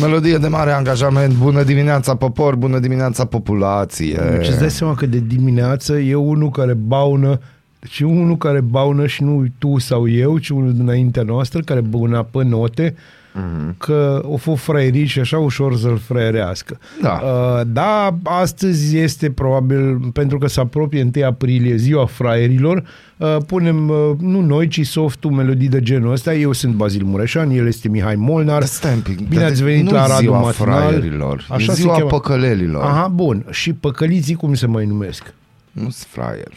Melodie de mare angajament, bună dimineața popor, bună dimineața populație. Deci îți dai seama că de dimineață e unul care baună și unul care baună și nu tu sau eu, ci unul dinaintea noastră care băuna pe note mm-hmm. că o fost fraierit și așa ușor să-l fraierească. Da. Uh, da, astăzi este probabil, pentru că se apropie 1 aprilie, ziua fraierilor, uh, punem, uh, nu noi, ci softul melodii de genul ăsta. Eu sunt Bazil Mureșan, el este Mihai Molnar. Stai un pic, Bine dar ați venit nu la Radu ziua Matinal. fraierilor, Așa e se ziua cheamă. păcălelilor. Aha, bun. Și păcăliții cum se mai numesc? Nu-s fraier.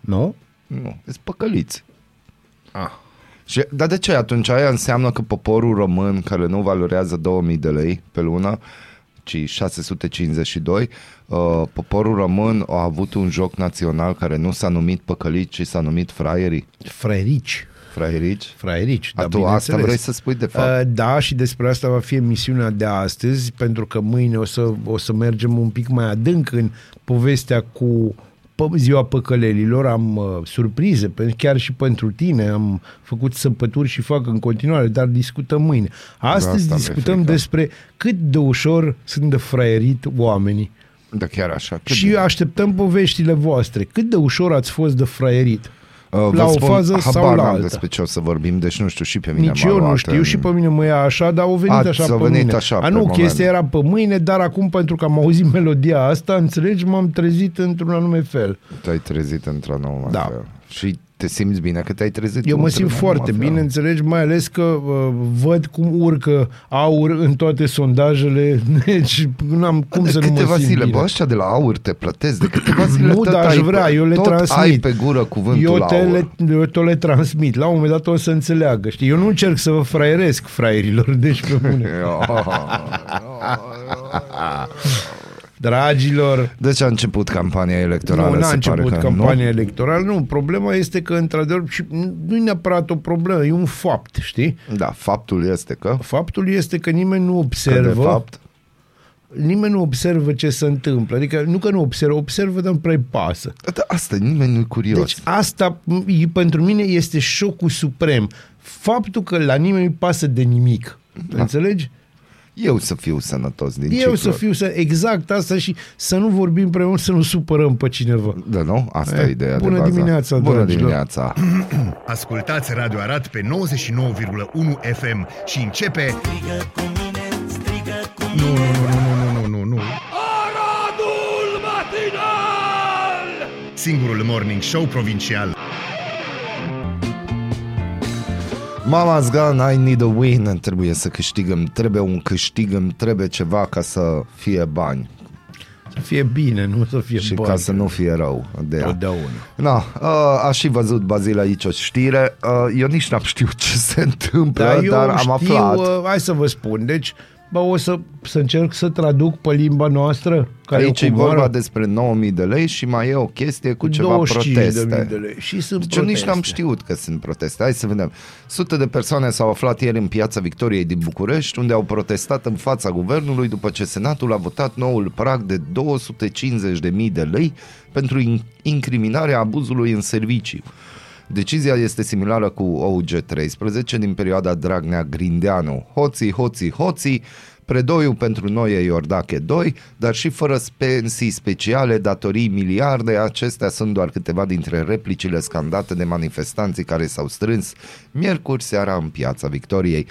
Nu? Nu, sunt păcăliți. Ah. Și, dar de ce? Atunci aia înseamnă că poporul român, care nu valorează 2000 de lei pe lună, ci 652, uh, poporul român a avut un joc național care nu s-a numit păcăliți, ci s-a numit fraierii. Fraierici. Fraierici? Fraierici, Da, da, tu asta bineînțeles. vrei să spui de fapt? Uh, Da, și despre asta va fi emisiunea de astăzi, pentru că mâine o să, o să mergem un pic mai adânc în povestea cu pă- ziua păcălelilor. Am uh, surprize, pe- chiar și pentru tine. Am făcut săpături și fac în continuare, dar discutăm mâine. Astăzi asta mi-e discutăm frică. despre cât de ușor sunt de fraierit oamenii. Da, chiar așa. Cât Și de- așteptăm poveștile voastre. Cât de ușor ați fost de fraierit? Uh, la vă o spun, fază habar sau la n-am alta. despre ce o să vorbim, deci nu știu, și pe mine Nici m-a eu nu luat știu în- și pe mine mă ia așa, dar au venit Ați- așa au pe venit mine. așa A, pe nu, moment. chestia era pe mâine, dar acum pentru că am auzit melodia asta, înțelegi, m-am trezit într-un anume fel. Te-ai trezit într-o nouă Da. fel. Și te simți bine că te-ai trezit Eu mă într-un simt nou foarte fel. bine, înțelegi, mai ales că uh, văd cum urcă aur în toate sondajele, deci n-am cum de să nu mă câteva simt zile, bine. bă, ăștia de la aur te plătesc, de câteva zile Nu, tot dar aș ai vrea, pe, eu le tot transmit. ai pe gură cuvântul eu, te aur. le, eu tot le transmit. La un moment dat o să înțeleagă. Știi? Eu nu încerc să vă fraieresc fraierilor, deci pe bune. Dragilor, Deci a început campania electorală, nu, n-a se început pare că campania nu? electorală. Nu, problema este că, într-adevăr, și nu e neapărat o problemă, e un fapt, știi? Da, faptul este că, Faptul este că nimeni nu că observă, de fapt, nimeni nu observă ce se întâmplă. Adică nu că nu observă, observă, dar nu prea pasă. da, asta nimeni nu-i curios. Deci asta e, pentru mine este șocul suprem. Faptul că la nimeni nu pasă de nimic. Da. Înțelegi? Eu să fiu sănătos din Eu ciclu. să fiu să, exact asta și să nu vorbim prea mult, să nu supărăm pe cineva. Da, nu? Asta e Eh, ideea bună de bază. dimineața, Bună dragilor. dimineața. Ascultați Radio Arat pe 99,1 FM și începe... Strigă cu mine, strigă cu Nu, nu, nu, nu, nu, nu, nu, nu. Aradul Matinal! Singurul morning show provincial. Mama's gone, I need a win. Trebuie să câștigăm, trebuie un câștig, îmi trebuie ceva ca să fie bani Să fie bine, nu să fie și bani. ca să nu fie rău de ea. Totdeauna. Na, uh, a și văzut Bazil aici o știre. Uh, eu nici n-am știut ce se întâmplă, Dar eu dar am știu, aflat. uh, hai să vă spun, deci Bă, o să, să încerc să traduc pe limba noastră. Care Aici e cu vară, vorba despre 9000 de lei și mai e o chestie cu ceva 25.000 proteste. de lei. Și sunt Deci eu nici proteste. n-am știut că sunt proteste. Hai să vedem. Sute de persoane s-au aflat ieri în piața Victoriei din București, unde au protestat în fața guvernului după ce Senatul a votat noul prag de 250.000 de lei pentru in- incriminarea abuzului în serviciu. Decizia este similară cu OUG 13 din perioada Dragnea-Grindeanu. Hoții, hoții, hoții, predoiul pentru noi e Iordache 2, dar și fără pensii speciale, datorii miliarde, acestea sunt doar câteva dintre replicile scandate de manifestanții care s-au strâns miercuri seara în piața Victoriei.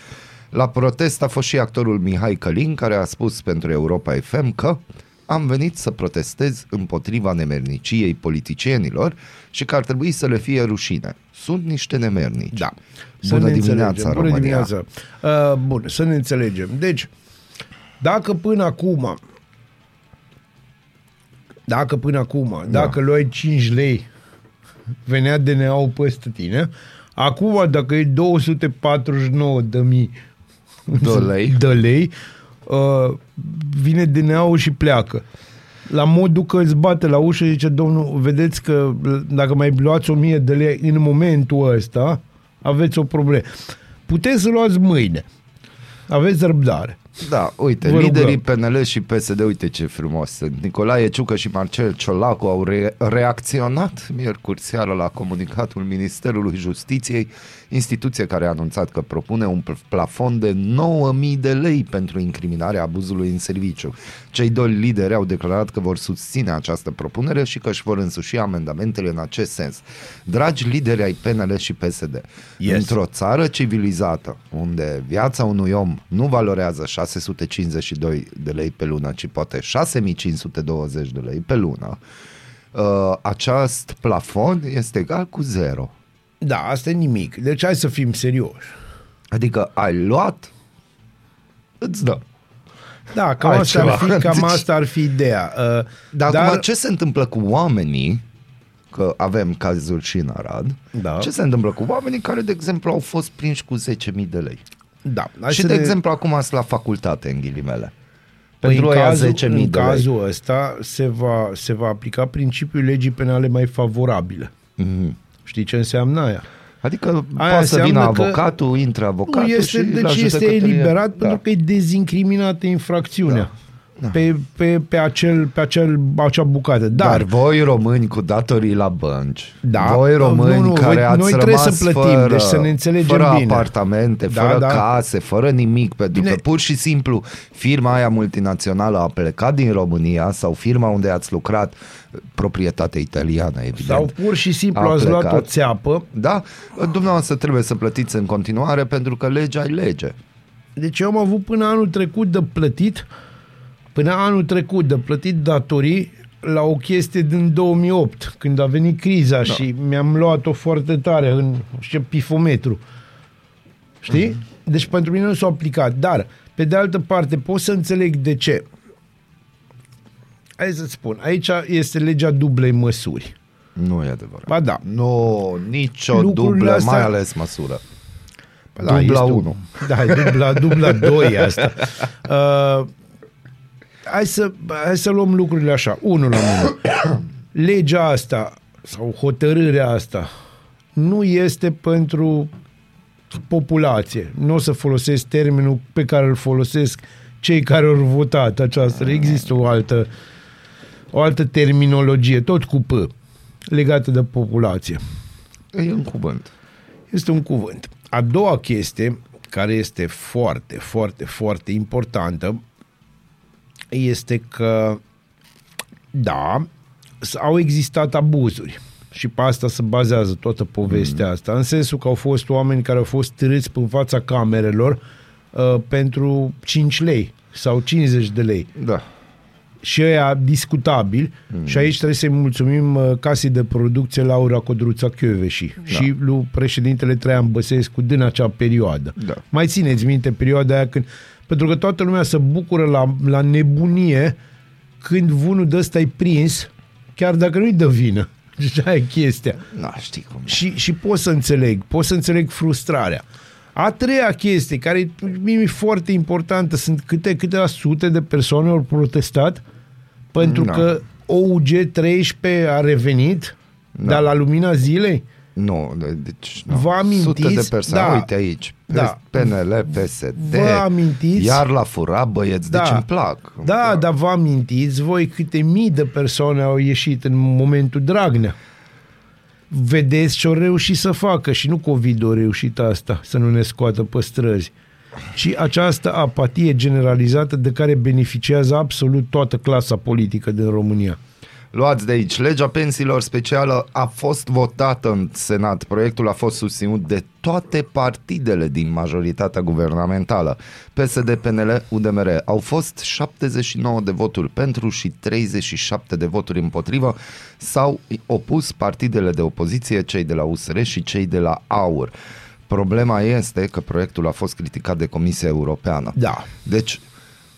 La protest a fost și actorul Mihai Călin, care a spus pentru Europa FM că am venit să protestez împotriva nemerniciei politicienilor și că ar trebui să le fie rușine. Sunt niște nemernici. Da. Bună ne dimineața, înțelegem. România. Bună dimineața. Uh, bun, să ne înțelegem. Deci, dacă până acum dacă până acum, Da. dacă luai 5 lei, venea DNA-ul peste tine, acum dacă e 249 de mii De lei. de lei uh, vine DNA-ul și pleacă. La modul că îți bate la ușă și zice, domnul, vedeți că dacă mai luați 1000 de lei în momentul ăsta, aveți o problemă. Puteți să luați mâine. Aveți răbdare. Da, uite, Vă liderii rugăm. PNL și PSD, uite ce frumos sunt. Nicolae Ciucă și Marcel Ciolacu au re- reacționat miercuri seara la comunicatul Ministerului Justiției, instituție care a anunțat că propune un pl- plafon de 9.000 de lei pentru incriminarea abuzului în serviciu. Cei doi lideri au declarat că vor susține această propunere și că își vor însuși amendamentele în acest sens. Dragi lideri ai PNL și PSD, Yes. într-o țară civilizată, unde viața unui om nu valorează 652 de lei pe lună, ci poate 6520 de lei pe lună, uh, acest plafon este egal cu zero. Da, asta e nimic. Deci hai să fim serioși. Adică ai luat, îți dă. Da, cam Ai asta, ar ceva. fi, cam Deci- asta ar fi ideea. Uh, Dar, Dar, Dar acum ce se întâmplă cu oamenii, că avem cazuri și în Arad, Da. ce se întâmplă cu oamenii care, de exemplu, au fost prinși cu 10.000 de lei? da, hai și, să de ne- exemplu, acum sunt la facultate, în ghilimele. Păi Pentru în aia cazul, 10.000 în de lei. cazul ăsta se va, se va aplica principiul legii penale mai favorabile. Mhm. Știi ce înseamnă aia? Adică Aia poate să vină înseamnă că- avocatul, intră avocatul nu este, și la deci este judecătorie- eliberat da. pentru că e dezincriminată infracțiunea. Da. Da. Pe, pe, pe, acel, pe acel, acea bucată. Dar, Dar voi români cu datorii la bănci, Da. voi români Nu, nu, care voi- ați noi trebuie rămas să plătim, fără, deci să ne înțelegem fără bine. apartamente, Da, fără da. case, fără nimic, pentru Bine. că pur și simplu firma aia multinațională a plecat din România sau firma unde ați lucrat, proprietate italiană, evident. sau pur și simplu Au ați luat plecat. o țeapă. Da, dumneavoastră trebuie să plătiți în continuare pentru că legea e lege. Deci eu am avut până anul trecut de plătit, până anul trecut de plătit datorii la o chestie din 2008, când a venit criza da. și mi-am luat-o foarte tare în știu, pifometru. Știi? Mhm. Mm-hmm. Deci pentru mine nu s-a aplicat. Dar, pe de altă parte, pot să înțeleg de ce. Hai să-ți spun, aici este legea dublei măsuri. Nu e adevărat. Ba da. Nu, nicio Lucrurile dublă, astea- mai ales măsură. Da, Dubla este 1. Da, e dubla, dubla 2 asta. Uh, hai, să, hai să luăm lucrurile așa, unul la mână. Legea asta sau hotărârea asta nu este pentru populație. Nu o să folosesc termenul pe care îl folosesc cei care au votat această. Există o altă, o altă terminologie, tot cu P, legată de populație. E un cuvânt. Este un cuvânt. A doua chestie, care este foarte, foarte, foarte importantă, este că, da, s- au existat abuzuri. Și pe asta se bazează toată povestea mm. asta, în sensul că au fost oameni care au fost târâți în fața camerelor uh, pentru 5 lei sau 50 de lei Da. și ăia discutabil mm. și aici trebuie să-i mulțumim uh, casei de producție Laura Codruța Chioveși da. și lui președintele Traian Băsescu din acea perioadă. Da. Mai țineți minte perioada aia când pentru că toată lumea se bucură la, la nebunie când unul de ăsta e prins, chiar dacă nu-i dă vină. Deci aia e chestia. Nu știi cum. Și, și pot să înțeleg, pot să înțeleg frustrarea. A treia chestie, care mie mi foarte importantă, sunt câte, câteva sute de persoane au protestat pentru Da. că OUG 13 a revenit, Da. dar la lumina zilei. Nu, de- deci nu. Vă amintiți? Sute de persoane, Da. uite aici, Da. PNL, PSD, Vă amintiți? iar la fura băieți, Da. deci îmi plac. Da, dar vă amintiți voi câte mii de persoane au ieșit în momentul Dragnea. Vedeți ce au reușit să facă și nu COVID a reușit asta, să nu ne scoată pe străzi, ci această apatie generalizată de care beneficiază absolut toată clasa politică din România. Luați de aici. Legea pensiilor specială a fost votată în Senat. Proiectul a fost susținut de toate partidele din majoritatea guvernamentală. PSD, PNL, UDMR. Au fost 79 de voturi pentru și 37 de voturi împotrivă. S-au opus partidele de opoziție, cei de la USR și cei de la AUR. Problema este că proiectul a fost criticat de Comisia Europeană. Da. Deci,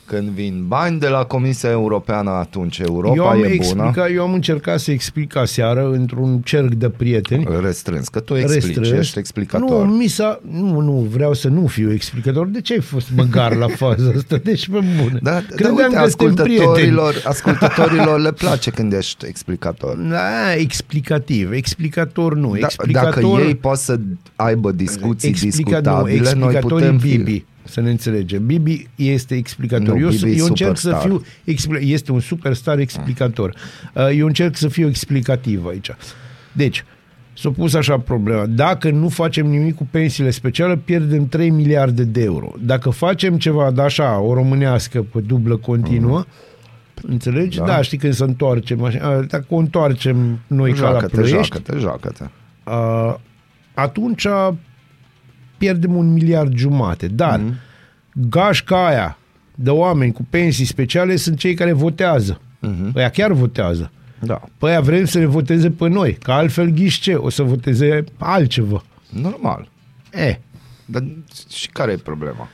când vin bani de la Comisia Europeană, atunci Europa eu, am e bună. explicat, eu am încercat să explic aseară într-un cerc de prieteni Restrâns, că tu explici, restrâns. ești explicator. Nu, mi s-a, nu, nu, vreau să nu fiu explicator. De ce ai fost măgar la faza asta? Deci, pe bune. Da, da, Credeam uite, că suntem prieteni. ascultătorilor, ascultătorilor le place când ești explicator. Da, explicativ. Explicator nu. Da, explicator, dacă ei pot să aibă discuții explica, discutabile, nu, noi explicatorii putem fi... Bibi. Să ne înțelegem. Bibi este explicator. Nu, eu, Bibi e eu încerc să superstar. fiu expli- este un superstar explicator. Uh, Eu încerc să fiu explicativ aici. Deci, s-a pus așa problema. Dacă nu facem nimic cu pensiile speciale, pierdem 3 miliarde de euro. Dacă facem ceva de așa, o românească pe dublă continuă, înțelegi? Da. Da. da, știi când să întoarcem așa, a, dacă o întoarcem noi ca la Joacă-te, ploiești, joacă-te, joacă-te. uh, atunci pierdem un miliard jumate. Dar Mhm. mm-hmm. gașca aia de oameni cu pensii speciale sunt cei care votează. Mhm. Mm-hmm. Ăia chiar votează. Da. Păi aia vrem să ne voteze pe noi, că altfel ghiși ce? O să voteze altceva. Normal. E, Dar și care e problema?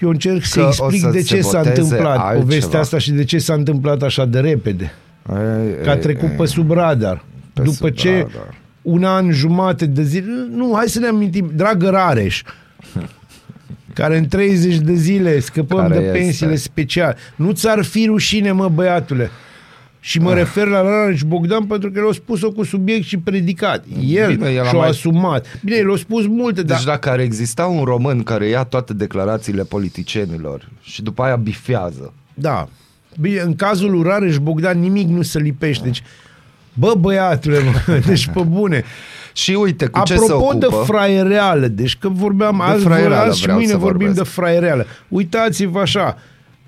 eu încerc să Că o explic să de se ce s-a voteze întâmplat altceva. povestea asta și de ce s-a întâmplat așa de repede. E, Că a trecut pe sub radar. Pe După sub ce radar. Un an jumate de zile... Nu, hai să ne amintim. Dragă Rareș, care în 30 de zile scăpăm Care de este? pensiile speciale. Nu ți-ar fi rușine, mă, băiatule? Și Ah. mă refer la Rareș Bogdan pentru că el a spus-o cu subiect și predicat. El, Bine, el a și-a mai- asumat. Bine, el a spus multe, dar... Deci dacă ar exista un român care ia toate declarațiile politicienilor și după aia bifează, Da. Bine, în cazul lui Rareș Bogdan nimic nu se lipește. Deci, bă, băiatule, mă, deci pe bune. Și uite, cu ce se Apropo ocupă? de fraiereală, deci că vorbeam De azi, fraiereală azi și vreau mâine să vorbim vorbesc. de fraiereală. Uitați-vă așa,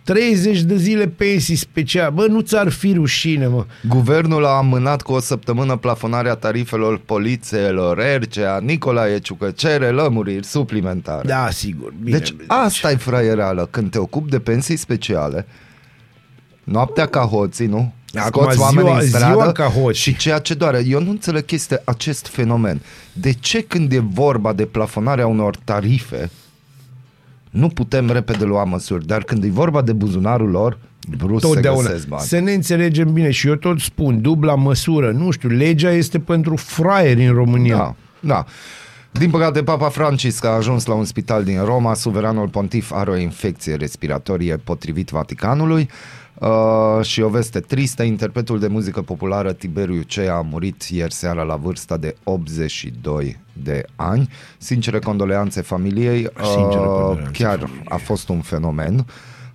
30 de zile pensii speciale. Bă, nu ți-ar fi rușine, mă. Guvernul a amânat cu o săptămână plafonarea tarifelor polițelor, RCA, Nicolae Ciucă cere lămuriri suplimentare. Da, sigur. Bine, deci asta e fraiereală, când te ocupi de pensii speciale, noaptea ca hoții, nu? Acum Scoți oamenii ziua- în stradă ziua ca hoți. și ceea ce doare. Eu nu înțeleg este acest fenomen. De ce când e vorba de plafonarea unor tarife, nu putem repede lua măsuri, dar când e vorba de buzunarul lor, brusc se Totdeauna. găsesc bani. Să ne înțelegem bine și eu tot spun, dubla măsură, nu știu, legea este pentru fraieri în România. Da, da. Din păcate, Papa Francisc a ajuns la un spital din Roma. Suveranul pontif are o infecție respiratorie potrivit Vaticanului. Uh, și o veste tristă, interpretul de muzică populară Tiberiu Cea a murit ieri seara la vârsta de 82 de ani. Sincere condoleanțe familiei. Sincere Uh, condoleanțe chiar a fost un fenomen.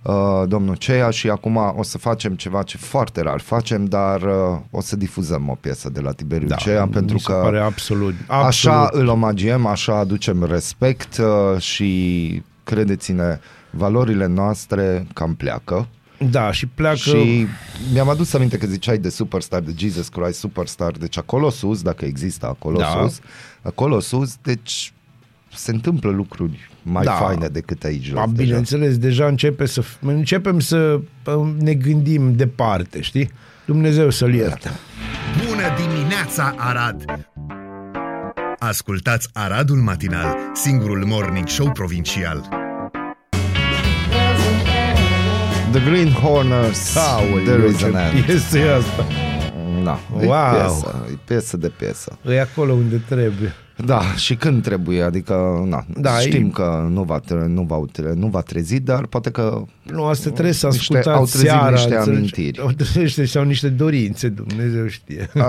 Uh, domnul Cea și acum o să facem ceva ce foarte rar facem, dar uh, o să difuzăm o piesă de la Tiberiu Da, Cea pentru mi se că pare absolut, absolut. Așa îl omagiem, așa aducem respect uh, și credeți-ne, valorile noastre cam pleacă. Da, și pleacă... Și mi-am adus aminte că ziceai de Superstar, de Jesus Christ Superstar, deci acolo sus, dacă există acolo Da. sus, acolo sus, deci se întâmplă lucruri mai Da. faine decât aici jos. A, deja. bineînțeles, deja începe să, începem să uh, ne gândim departe, știi? Dumnezeu să-l ierte. Bună dimineața, Arad! Ascultați Aradul Matinal, singurul morning show provincial. The Green Horners, There is an end. Este asta. Da, e Wow. piesă, e piesă de piesă. E acolo unde trebuie. Da, și când trebuie, adică na, Da, da, știm e- că nu va, tre- nu, va, tre- nu va trezi, dar poate că Nu, asta trebuie să Niște- ascultați au trezit seara. niște înțelegi? amintiri. Au trezit sau niște dorințe, Dumnezeu știe. uh,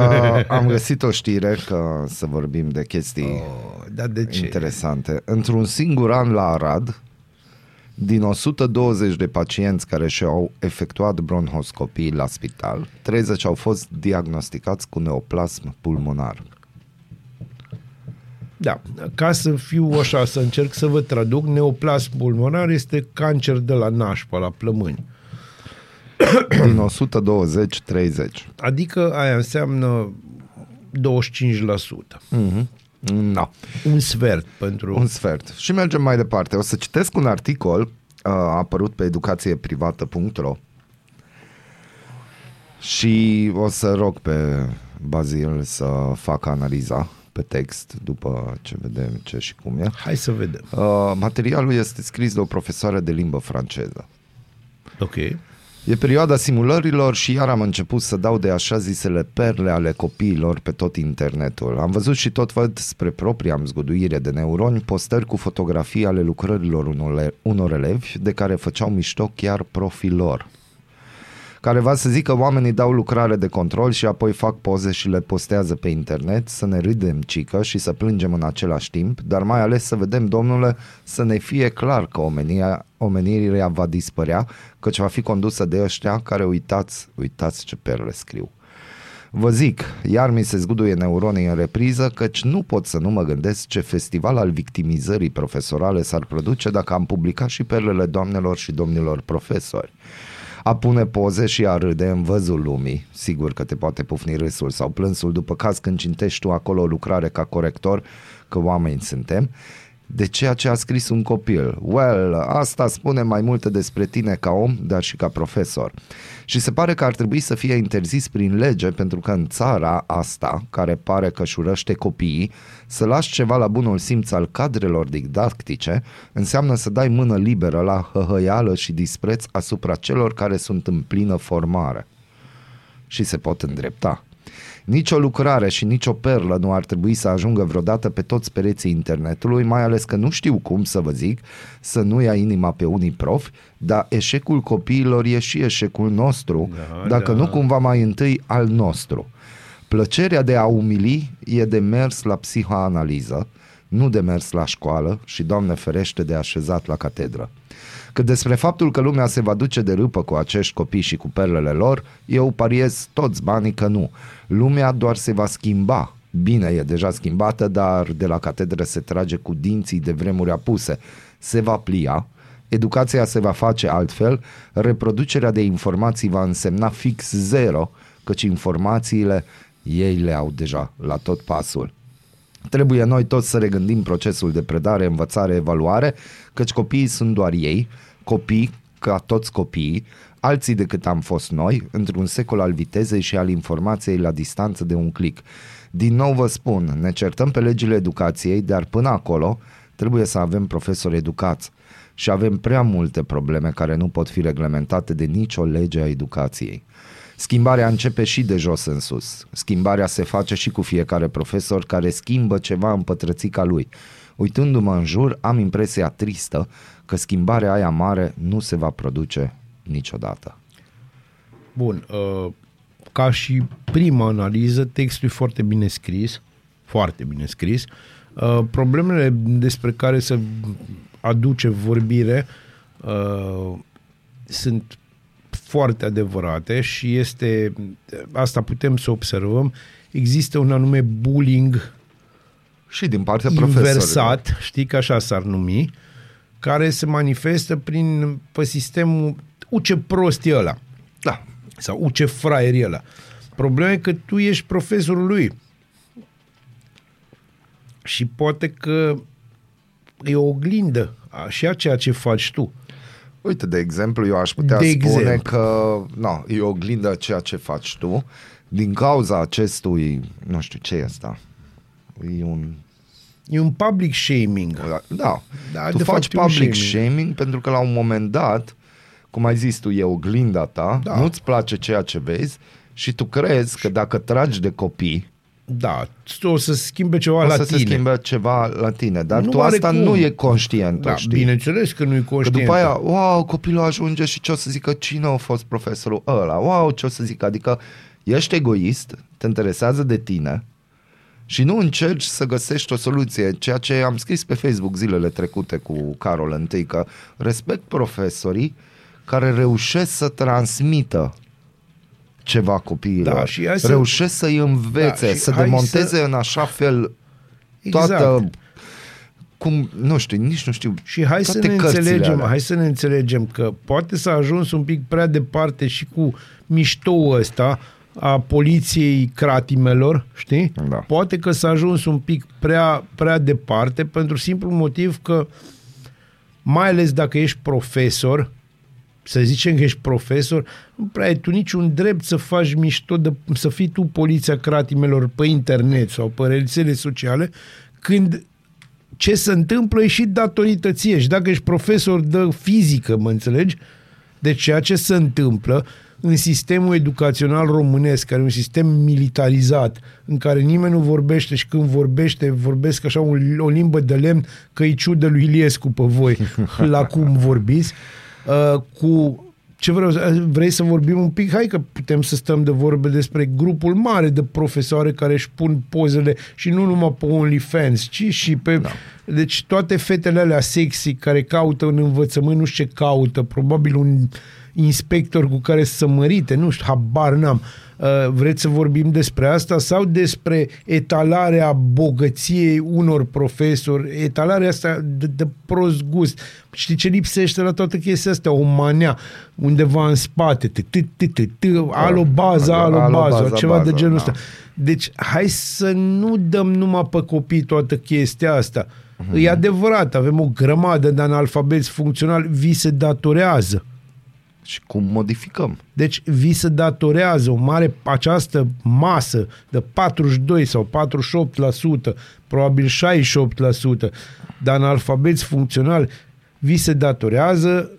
am găsit o știre că să vorbim de chestii Oh, dar de ce? interesante. Într-un singur an la Arad, din 120 de pacienți care și-au efectuat bronhoscopii la spital, 30 au fost diagnosticați cu neoplasm pulmonar. Da, ca să fiu așa, să încerc să vă traduc, neoplasm pulmonar este cancer de la nașpa, la plămâni. Din 120, 30. Adică aia înseamnă 25%. No. Un sfert pentru... Un sfert. Și mergem mai departe. O să citesc un articol uh, a apărut pe educațieprivată.ro și o să rog pe Bazil să facă analiza pe text după ce vedem ce și cum e. Hai să vedem. Uh, materialul este scris de o profesoară de limbă franceză. Ok. E perioada simulărilor și iar am început să dau de așa zisele perle ale copiilor pe tot internetul. Am văzut și tot văd spre propria am zguduire de neuroni postări cu fotografii ale lucrărilor unor, unor elevi de care făceau mișto chiar profilor. Care va să zică oamenii dau lucrare de control și apoi fac poze și le postează pe internet, să ne râdem cică și să plângem în același timp, dar mai ales să vedem, domnule, să ne fie clar că omenia, omenirea va dispărea, căci va fi condusă de ăștia care uitați, uitați ce perle scriu. Vă zic, iar mi se zguduie neuronii în repriză, căci nu pot să nu mă gândesc ce festival al victimizării profesorale s-ar produce dacă am publicat și perlele doamnelor și domnilor profesori. A pune poze și a râde în văzul lumii, sigur că te poate pufni râsul sau plânsul după caz când cintești tu acolo o lucrare ca corector, că oameni suntem, de ceea ce a scris un copil. Well, asta spune mai multe despre tine ca om, dar și ca profesor. Și se pare că ar trebui să fie interzis prin lege, pentru că în țara asta, care pare că șurăște copiii, să lași ceva la bunul simț al cadrelor didactice, înseamnă să dai mână liberă la hăhăială și dispreț asupra celor care sunt în plină formare. Și se pot îndrepta. Nici o lucrare și nici o perlă nu ar trebui să ajungă vreodată pe toți pereții internetului, mai ales că nu știu cum să vă zic, să nu ia inima pe unii profi, dar eșecul copiilor e și eșecul nostru, Da, dacă da. nu cumva mai întâi al nostru. Plăcerea de a umili e de mers la psihoanaliză, nu de mers la școală și, Doamne ferește, de așezat la catedră. Cât despre faptul că lumea se va duce de râpă cu acești copii și cu perlele lor, eu pariez toți banii că nu. Lumea doar se va schimba. Bine, e deja schimbată, dar de la catedră se trage cu dinții de vremuri apuse. Se va plia, educația se va face altfel, reproducerea de informații va însemna fix zero, căci informațiile ei le au deja la tot pasul. Trebuie noi toți să regândim procesul de predare, învățare, evaluare, căci copiii sunt doar ei, copii ca toți copiii, alții decât am fost noi, într-un secol al vitezei și al informației la distanță de un click. Din nou vă spun, ne certăm pe legile educației, dar până acolo trebuie să avem profesori educați și avem prea multe probleme care nu pot fi reglementate de nicio lege a educației. Schimbarea începe și de jos în sus. Schimbarea se face și cu fiecare profesor care schimbă ceva în pătrățica lui. Uitându-mă în jur, am impresia tristă că schimbarea aia mare nu se va produce niciodată. Bun, uh, ca și prima analiză, textul e foarte bine scris, foarte bine scris. Uh, problemele despre care se aduce vorbire uh, sunt foarte adevărate și este, asta putem să observăm, există un anume bullying Și din partea profesorilor. inversat, știi că așa s-ar numi, care se manifestă prin pe sistemul u ce prost e ăla Da. sau u ce fraier e ăla. Problema e că tu ești profesorul lui și poate că e o oglindă a, și a ceea ce faci tu. Uite, de exemplu, eu aș putea De spune exemplu. că no, e oglindă ceea ce faci tu. Din cauza acestui, nu știu ce e asta, e un E un public shaming. Da, Da, tu de faci fapt e un public shaming. shaming pentru că la un moment dat, cum ai zis tu, e oglinda ta, Da. nu-ți place ceea ce vezi și tu crezi că dacă tragi de copii, Da, o să schimbe ceva o la să tine. se schimbe ceva la tine, dar Nu tu are asta cum. nu e conștient, Da, știi? bineînțeles că nu e Că conștient. după aia, wow, copilul ajunge și ce o să zică cine a fost profesorul ăla, wow, ce o să zică, adică ești egoist, te interesează de tine și nu încerci să găsești o soluție, ceea ce am scris pe Facebook zilele trecute cu Carol I, că respect profesorii care reușesc să transmită ceva copiilor, Da, și hai să- reușesc să-i învețe, Da, și să hai demonteze să- în așa fel Exact. toată cum, nu știu, nici nu știu Și hai să toate ne cărțile înțelegem, alea. hai să ne înțelegem că poate s-a ajuns un pic prea departe și cu miștoul ăsta a poliției cratimelor, știi? Da. Poate că s-a ajuns un pic prea, prea departe pentru simplu motiv că mai ales dacă ești profesor, să zicem că ești profesor, nu prea ai tu niciun drept să faci mișto, de, să fii tu poliția cratimelor pe internet sau pe rețele sociale, când ce se întâmplă e și datorită ție. Și dacă ești profesor de fizică, mă înțelegi? De ceea ce se întâmplă în sistemul educațional românesc, care e un sistem militarizat, în care nimeni nu vorbește și când vorbește, vorbesc așa o, o limbă de lemn, că îi ciudă lui Iliescu pe voi la cum vorbiți, uh, cu Ce vreau să, vrei să vorbim un pic? Hai că putem să stăm de vorbe despre grupul mare de profesoare care își pun pozele și nu numai pe OnlyFans, ci și pe... Da. Deci toate fetele alea sexy care caută în învățământ, nu știu ce caută, probabil un inspector cu care să mărite, nu știu, habar n-am. Uh, vreți să vorbim despre asta sau despre etalarea bogăției unor profesori, etalarea asta de, de prost gust. Știi ce lipsește la toată chestia asta? O manea undeva în spate, t- t- t- t- t- alo bază, alo Alo, bază, bază, ceva de bază, genul da. ăsta. Deci hai să nu dăm numai pe copii toată chestia asta. Mhm. E adevărat, avem o grămadă de analfabeti funcționali, vi se datorează. Și cum modificăm? Deci vi se datorează o mare, această masă de 42 sau 48%, probabil 68% de analfabeți funcționali, vi se datorează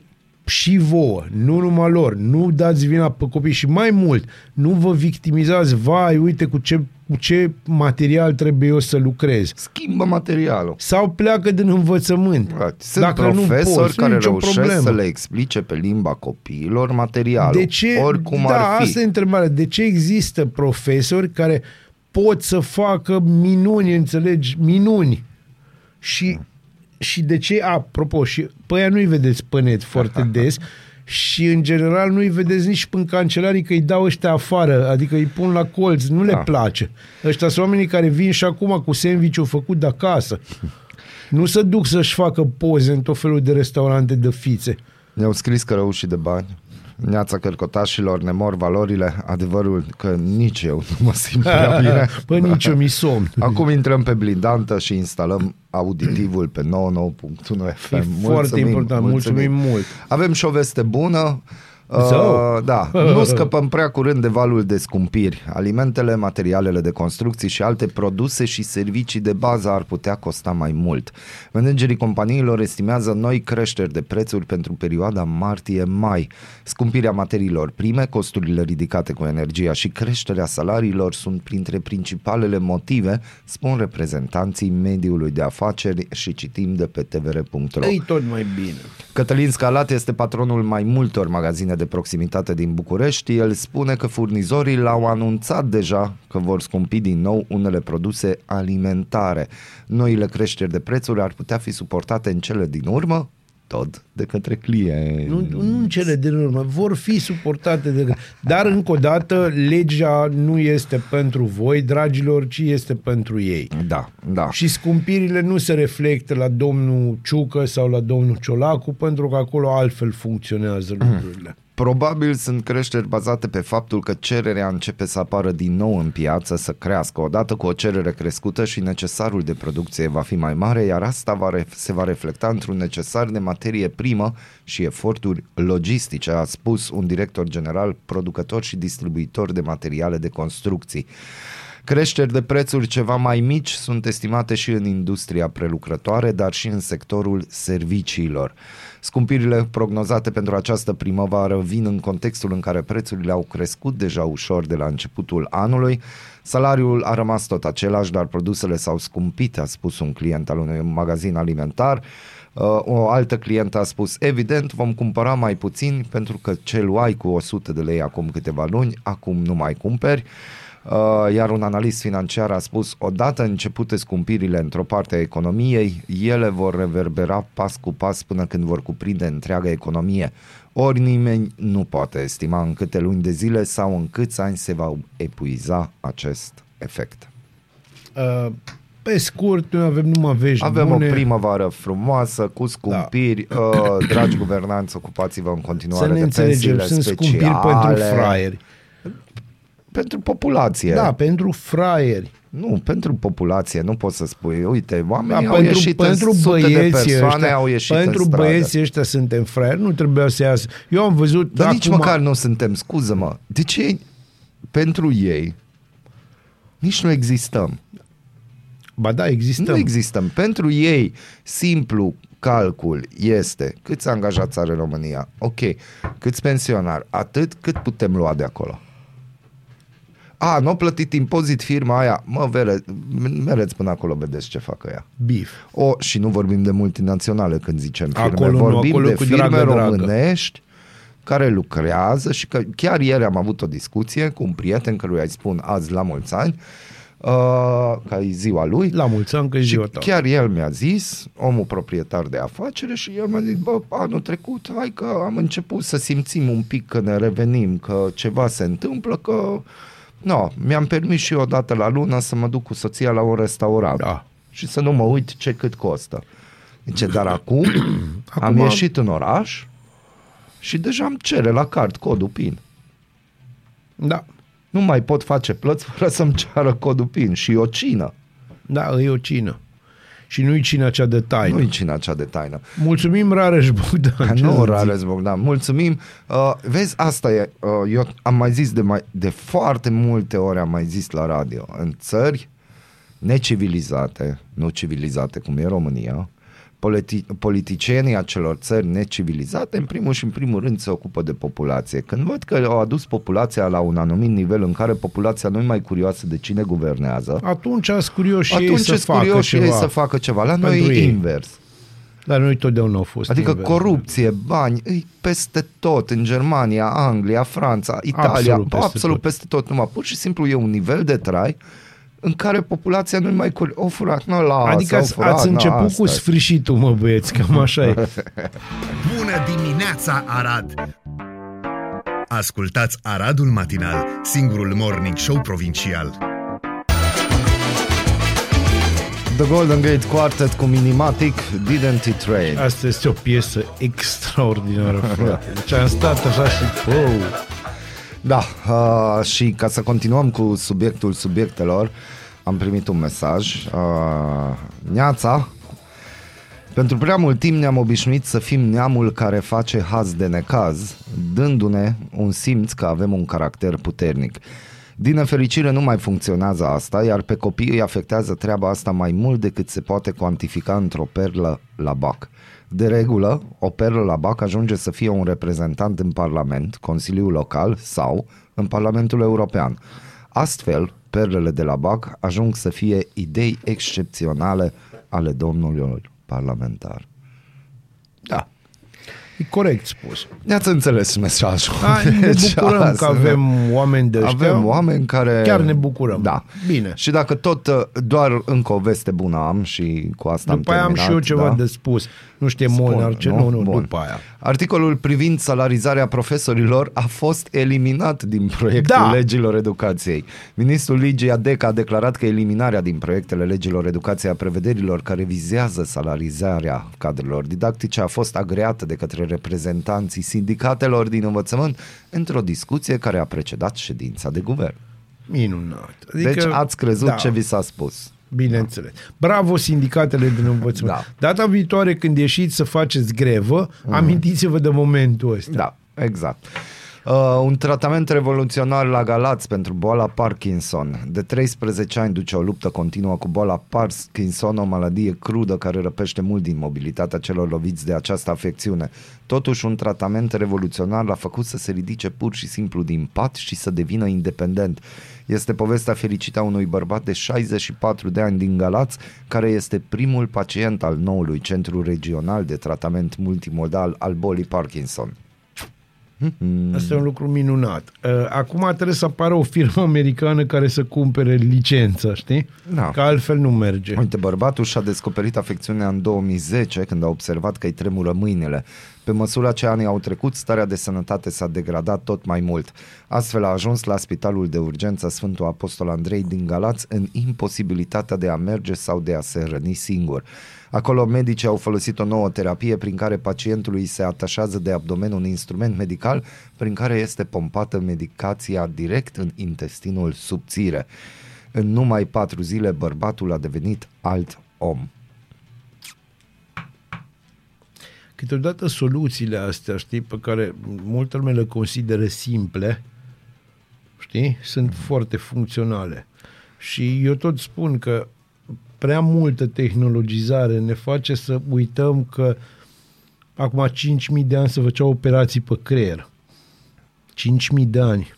și vouă, nu numai lor, nu dați vina pe copii și mai mult, nu vă victimizați, vai, uite cu ce, cu ce material trebuie eu să lucrez. Schimbă materialul. Sau pleacă din învățământ. Frate, Sunt Dacă profesori nu poți, nu e care nicio reușesc problemă. să le explice pe limba copiilor materialul. De ce, Oricum da, ar fi. asta e întrebarea. De ce există profesori care pot să facă minuni, înțelegi? Minuni. Și, și de ce, apropo, și pe aia nu-i vedeți pe net foarte des și în general nu-i vedeți nici în cancelarii că îi dau ăștia afară, adică îi pun la colț, nu le Da. place. Ăștia sunt oamenii care vin și acum cu sandwich făcut de acasă. Nu se duc să-și facă poze în tot felul de restaurante de fițe. Ne-au scris cărăușii de bani. Neața cărcotașilor ne mor valorile. Adevărul că nici eu nu mă simt prea bine. Păi nici eu mi somn. Acum intrăm pe blindantă și instalăm auditivul pe 99.1 FM. E foarte important, mulțumim mult. Avem și o veste bună. Sau? Uh, da, nu scăpăm prea curând de valul de scumpiri. Alimentele, materialele de construcții și alte produse și servicii de bază ar putea costa mai mult. Managerii companiilor estimează noi creșteri de prețuri pentru perioada martie-mai. Scumpirea materiilor prime, costurile ridicate cu energia și creșterea salariilor sunt printre principalele motive, spun reprezentanții mediului de afaceri și citim de pe tvr.ro. Ei tot mai bine. Cătălin Scalat este patronul mai multor magazine de proximitate din București. El spune că furnizorii l-au anunțat deja că vor scumpi din nou unele produse alimentare. Noile creșteri de prețuri ar putea fi suportate în cele din urmă tot de către clienți. Nu, nu în cele din urmă, vor fi suportate de... Dar, încă o dată, legea nu este pentru voi, dragilor, ci este pentru ei. Da, da. Și scumpirile nu se reflectă la domnul Ciucă sau la domnul Ciolacu, pentru că acolo altfel funcționează lucrurile. Probabil sunt creșteri bazate pe faptul că cererea începe să apară din nou în piață, să crească. Odată cu o cerere crescută și necesarul de producție va fi mai mare, iar asta va ref- se va reflecta într-un necesar de materie primă și eforturi logistice, a spus un director general, producător și distribuitor de materiale de construcții. Creșteri de prețuri ceva mai mici sunt estimate și în industria prelucrătoare, dar și în sectorul serviciilor. Scumpirile prognozate pentru această primăvară vin în contextul în care prețurile au crescut deja ușor de la începutul anului. Salariul a rămas tot același, dar produsele s-au scumpit, a spus un client al unui magazin alimentar. Uh, O altă clientă a spus, evident, vom cumpăra mai puțin pentru că ce luai cu 100 de lei acum câteva luni, acum nu mai cumperi. Uh, iar un analist financiar a spus, odată începute scumpirile într-o parte a economiei, ele vor reverbera pas cu pas până când vor cuprinde întreaga economie. Ori nimeni nu poate estima în câte luni de zile sau în câți ani se va epuiza acest efect. Uh, Pe scurt, noi avem numai vești Avem bune. o primăvară frumoasă, cu scumpiri, da. uh, dragi guvernanți, ocupați-vă în Să continuare ne de înțelegem, pensiile sunt speciale. scumpiri pentru fraieri. Pentru populație. Da, pentru fraieri. Nu, pentru populație, nu poți să spui, uite, oamenii Da, au pentru, ieșit pentru în sute de băieții persoane, ăștia, au ieșit pentru în stradă. băieții ăștia suntem fraieri, nu trebuia să iasă. Eu am văzut Dar nici acum, măcar nu suntem, scuză-mă. De ce pentru ei nici nu existăm? Ba da, există. Nu existăm. Pentru ei, simplu calcul este câți angajați are România, ok, câți pensionari, atât cât putem lua de acolo. A, nu a plătit impozit firma aia, mă, vere, mereți până acolo, vedeți ce fac ea. Bif. O, și nu vorbim de multinaționale când zicem firme, Acolo nu, vorbim acolo de cu firme dragă, dragă. românești care lucrează și că chiar ieri am avut o discuție cu un prieten căruia îi spun azi la mulți ani, uh, că e ziua lui. La mulți ani că e și ziua ta. chiar el mi-a zis, omul proprietar de afacere și el mi-a zis, bă, anul trecut, hai că am început să simțim un pic că ne revenim, că ceva se întâmplă, că... No, mi-am permis și eu o dată la lună să mă duc cu soția la un restaurant Da. și să nu mă uit ce cât costă. Zice, dar acum, acum am Acum- ieșit în oraș și deja îmi cere la card codul PIN. Da. Nu mai pot face plăți fără să-mi ceară codul PIN și o cină. Da, e o cină. Și nu-i cina cea de taină. Nu-i cina cea de taină. Mulțumim, Rareș Bogdan. Ce Nu, să zic? Rares Bogdan, mulțumim. Uh, vezi, asta e, uh, eu am mai zis de, mai, de foarte multe ori, am mai zis la radio, în țări necivilizate, nu civilizate cum e România, politi- politicienii acelor țări necivilizate, în primul și în primul rând se ocupă de populație. Când văd că au adus populația la un anumit nivel în care populația nu e mai curioasă de cine guvernează, Atunci ați curios și ei atunci să sunt facă curioși ceva. ei să facă ceva. La noi pentru e ei. invers. Dar noi totdeauna au fost Adică invers. corupție, bani, e peste tot, în Germania, Anglia, Franța, Italia, Absolut absolut peste peste, absolut tot. peste tot. Numai pur și simplu e un nivel de trai în care populația nu mai cur... O furat, nu la Adică ați, ați început cu sfârșitul, mă băieți, cam așa e. Bună dimineața, Arad! Ascultați Aradul Matinal, singurul morning show provincial. The Golden Gate Quartet cu Minimatic, Didn't It Rain. Asta este o piesă extraordinară, frate. Deci am stat așa și... Wow. Da, uh, și ca să continuăm cu subiectul subiectelor, am primit un mesaj. Uh, Neața, pentru prea mult timp ne-am obișnuit să fim neamul care face haz de necaz, dându-ne un simț că avem un caracter puternic. Din nefericire nu mai funcționează asta, iar pe copii îi afectează treaba asta mai mult decât se poate cuantifica într-o perlă la bac. De regulă, o perlă la BAC ajunge să fie un reprezentant în Parlament, Consiliul Local sau în Parlamentul European. Astfel, perlele de la BAC ajung să fie idei excepționale ale domnului parlamentar. Da. E corect spus. Ne-ați înțeles mesajul. Da, ne Deci bucurăm asta- că avem oameni de ăștia. Avem oameni care... Chiar ne bucurăm. Da. Bine. Și dacă tot uh, doar încă o veste bună am și cu asta După am aia am terminat, și eu ceva da? de spus. Nu știe Spun, Molnar ce, nu, nu, după aia. Articolul privind salarizarea profesorilor a fost eliminat din proiectul Da. legilor educației. Ministrul Ligia Deca a declarat că eliminarea din proiectele legilor educației a prevederilor care vizează salarizarea cadrelor didactice a fost agreată de către reprezentanții sindicatelor din învățământ într-o discuție care a precedat ședința de guvern. Minunat. Adică, deci ați crezut da. ce vi s-a spus. Bineînțeles. Bravo sindicatele din învățământ. Da. Data viitoare când ieșiți să faceți grevă, amintiți-vă de momentul ăsta. Da, exact. Uh, un tratament revoluționar la Galați pentru boala Parkinson. De 13 ani duce o luptă continuă cu boala Parkinson, o maladie crudă care răpește mult din mobilitatea celor loviți de această afecțiune. Totuși, un tratament revoluționar l-a făcut să se ridice pur și simplu din pat și să devină independent. Este povestea fericită a unui bărbat de 64 de ani din Galați, care este primul pacient al noului centru regional de tratament multimodal al bolii Parkinson. Asta e un lucru minunat. Uh, Acum trebuie să apară o firmă americană care să cumpere licența, știi? Da. Că altfel nu merge. Uite, bărbatul și-a descoperit afecțiunea în 2010 când a observat că îi tremură mâinile. Pe măsură ce anii au trecut, starea de sănătate s-a degradat tot mai mult. Astfel a ajuns la spitalul de urgență Sfântul Apostol Andrei din Galați în imposibilitatea de a merge sau de a se răni singur. Acolo medicii au folosit o nouă terapie prin care pacientului îi se atașează de abdomen un instrument medical prin care este pompată medicația direct în intestinul subțire. În numai patru zile, bărbatul a devenit alt om. Câteodată soluțiile astea, știi, pe care multă lume le consideră simple, știi, sunt foarte funcționale. Și eu tot spun că prea multă tehnologizare ne face să uităm că acum 5.000 de ani se făceau operații pe creier. 5.000 de ani.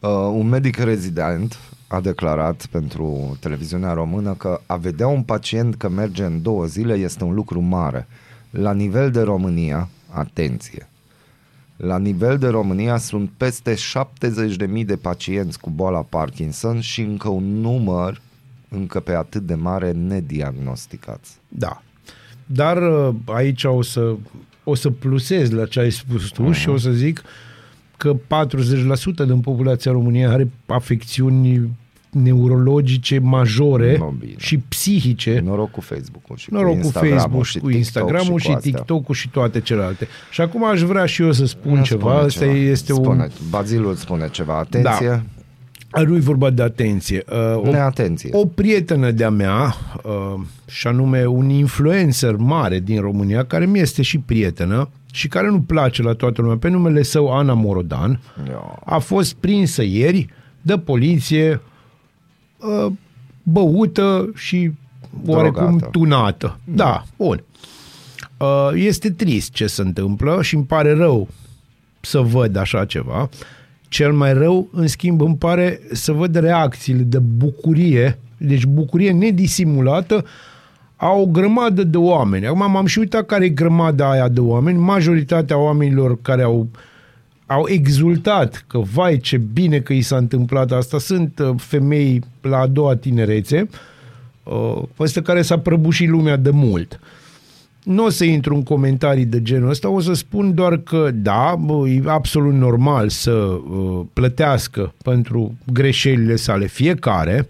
Uh, un medic rezident a declarat pentru televiziunea română că a vedea un pacient că merge în două zile este un lucru mare. La nivel de România, atenție, La nivel de România sunt peste 70.000 de pacienți cu boala Parkinson și încă un număr încă pe atât de mare nediagnosticați. Da. Dar uh, aici o să, o să plusez la ce ai spus tu uh-huh. și o să zic că 40% din populația României are afecțiuni neurologice majore No, bine. și psihice. Noroc cu Facebook-ul și Noroc cu cu Instagram-ul Facebook, și cu TikTok Instagram-ul și, și, cu astea. TikTok-ul și toate celelalte. Și acum aș vrea și eu să spun Ia ceva. spune Asta ceva. este un... spune, Bazilul spune ceva. Atenție. Da. Nu-i vorba de atenție. Uh, o, Neatenție. o prietenă de-a mea, uh, și anume un influencer mare din România, care mi este și prietenă și care nu place la toată lumea, pe numele său Ana Morodan, Ia. a fost prinsă ieri de poliție uh, băută și oarecum Drogată. tunată. Da, bun. Uh, Este trist ce se întâmplă și îmi pare rău să văd așa ceva. Cel mai rău, în schimb, îmi pare să văd reacțiile de bucurie, deci bucurie nedisimulată a o grămadă de oameni. Acum m-am și uitat care e grămada aia de oameni. Majoritatea oamenilor care au au exultat că vai ce bine că i s-a întâmplat asta sunt uh, femei la a doua tinerețe uh, peste care s-a prăbușit lumea de mult. Nu o să intru în comentarii de genul ăsta, o să spun doar că da, bă, e absolut normal să uh, plătească pentru greșelile sale fiecare,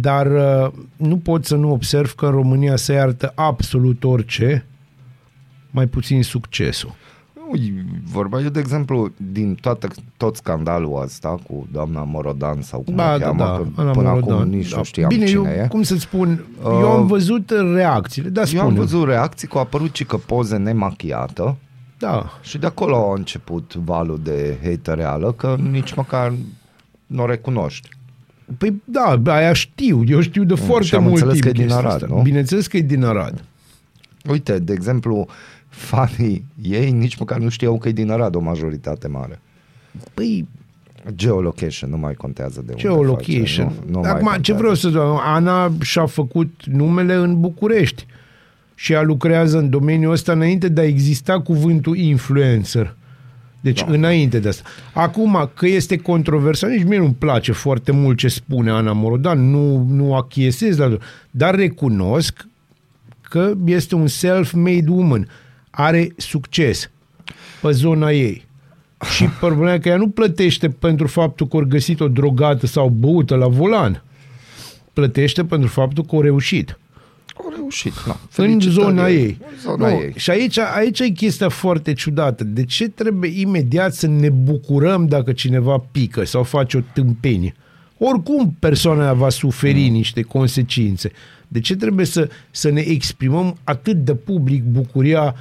dar uh, nu pot să nu observ că în România se iartă absolut orice, mai puțin succesul. Nu, e vorba eu, de exemplu, din toată, tot scandalul ăsta cu doamna Morodan sau cum Da, o da, cheamă, da. că Ana până Morodan. acum nici Da. nu știam Bine, cine eu, e. cum să spun, Uh, eu am văzut reacțiile, dar Eu am spune. văzut reacții că a apărut și că poze nemachiată Da. și de acolo a început valul de hatereală, că nici măcar nu o recunoști. Păi da, aia știu, eu știu de foarte și am mult înțeles timp că e din chestia Arad, asta. nu? Bineînțeles că e din Arad. Uite, de exemplu, fanii ei nici măcar nu știau că e din Arad o majoritate mare. Păi, Geolocation nu mai contează de unde geolocation. face, nu, nu mai Acum, ce contează. vreau să spun, Ana și-a făcut numele în București și ea lucrează în domeniul ăsta înainte de a exista cuvântul influencer. Deci da. înainte de asta. Acum, că este controversat, nici mie nu-mi place foarte mult ce spune Ana Morodan, nu, nu achiesez la dar recunosc că este un self-made woman. Are succes pe zona ei. Și problema e că ea nu plătește pentru faptul că au găsit o drogată sau băută la volan. Plătește pentru faptul că au reușit. Au reușit, na. În Felicitări zona ei. În zona nu, ei. Și aici, aici e chestia foarte ciudată. De ce trebuie imediat să ne bucurăm dacă cineva pică sau face o tâmpenie? Oricum persoana aia va suferi mm. niște consecințe. De ce trebuie să, să ne exprimăm atât de public bucuria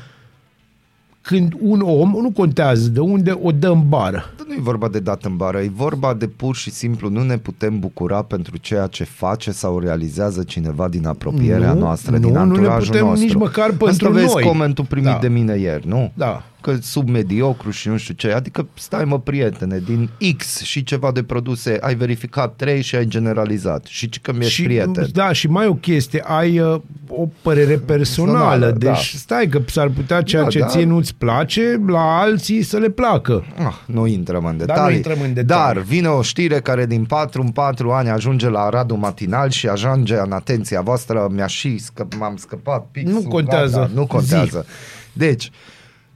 când un om, nu contează de unde, o dă în bară? Dar nu e vorba de dat în bară, e vorba de pur și simplu nu ne putem bucura pentru ceea ce face sau realizează cineva din apropierea Nu, noastră, nu, din nu ne anturajul putem nostru. nici măcar Asta pentru vezi noi. comentul primit Da. de mine ieri, nu? Da. Că sub mediocru și nu știu ce, adică stai mă prietene, din X și ceva de produse ai verificat 3 și ai generalizat și ci că mi-ești și, prieten. Da, și mai o chestie, ai uh, o părere personală, Personală, deci da. stai că s-ar putea ceea Da, ce da. ție nu-ți place, la alții să le placă. Ah, nu intrăm în Dar detalii. nu intrăm în detalii. Dar vine o știre care din 4 în 4 ani ajunge la Radu Matinal și ajunge în atenția voastră. Mi-a și scăp, m-am scăpat pixul. Nu contează. Gata, nu contează. Deci,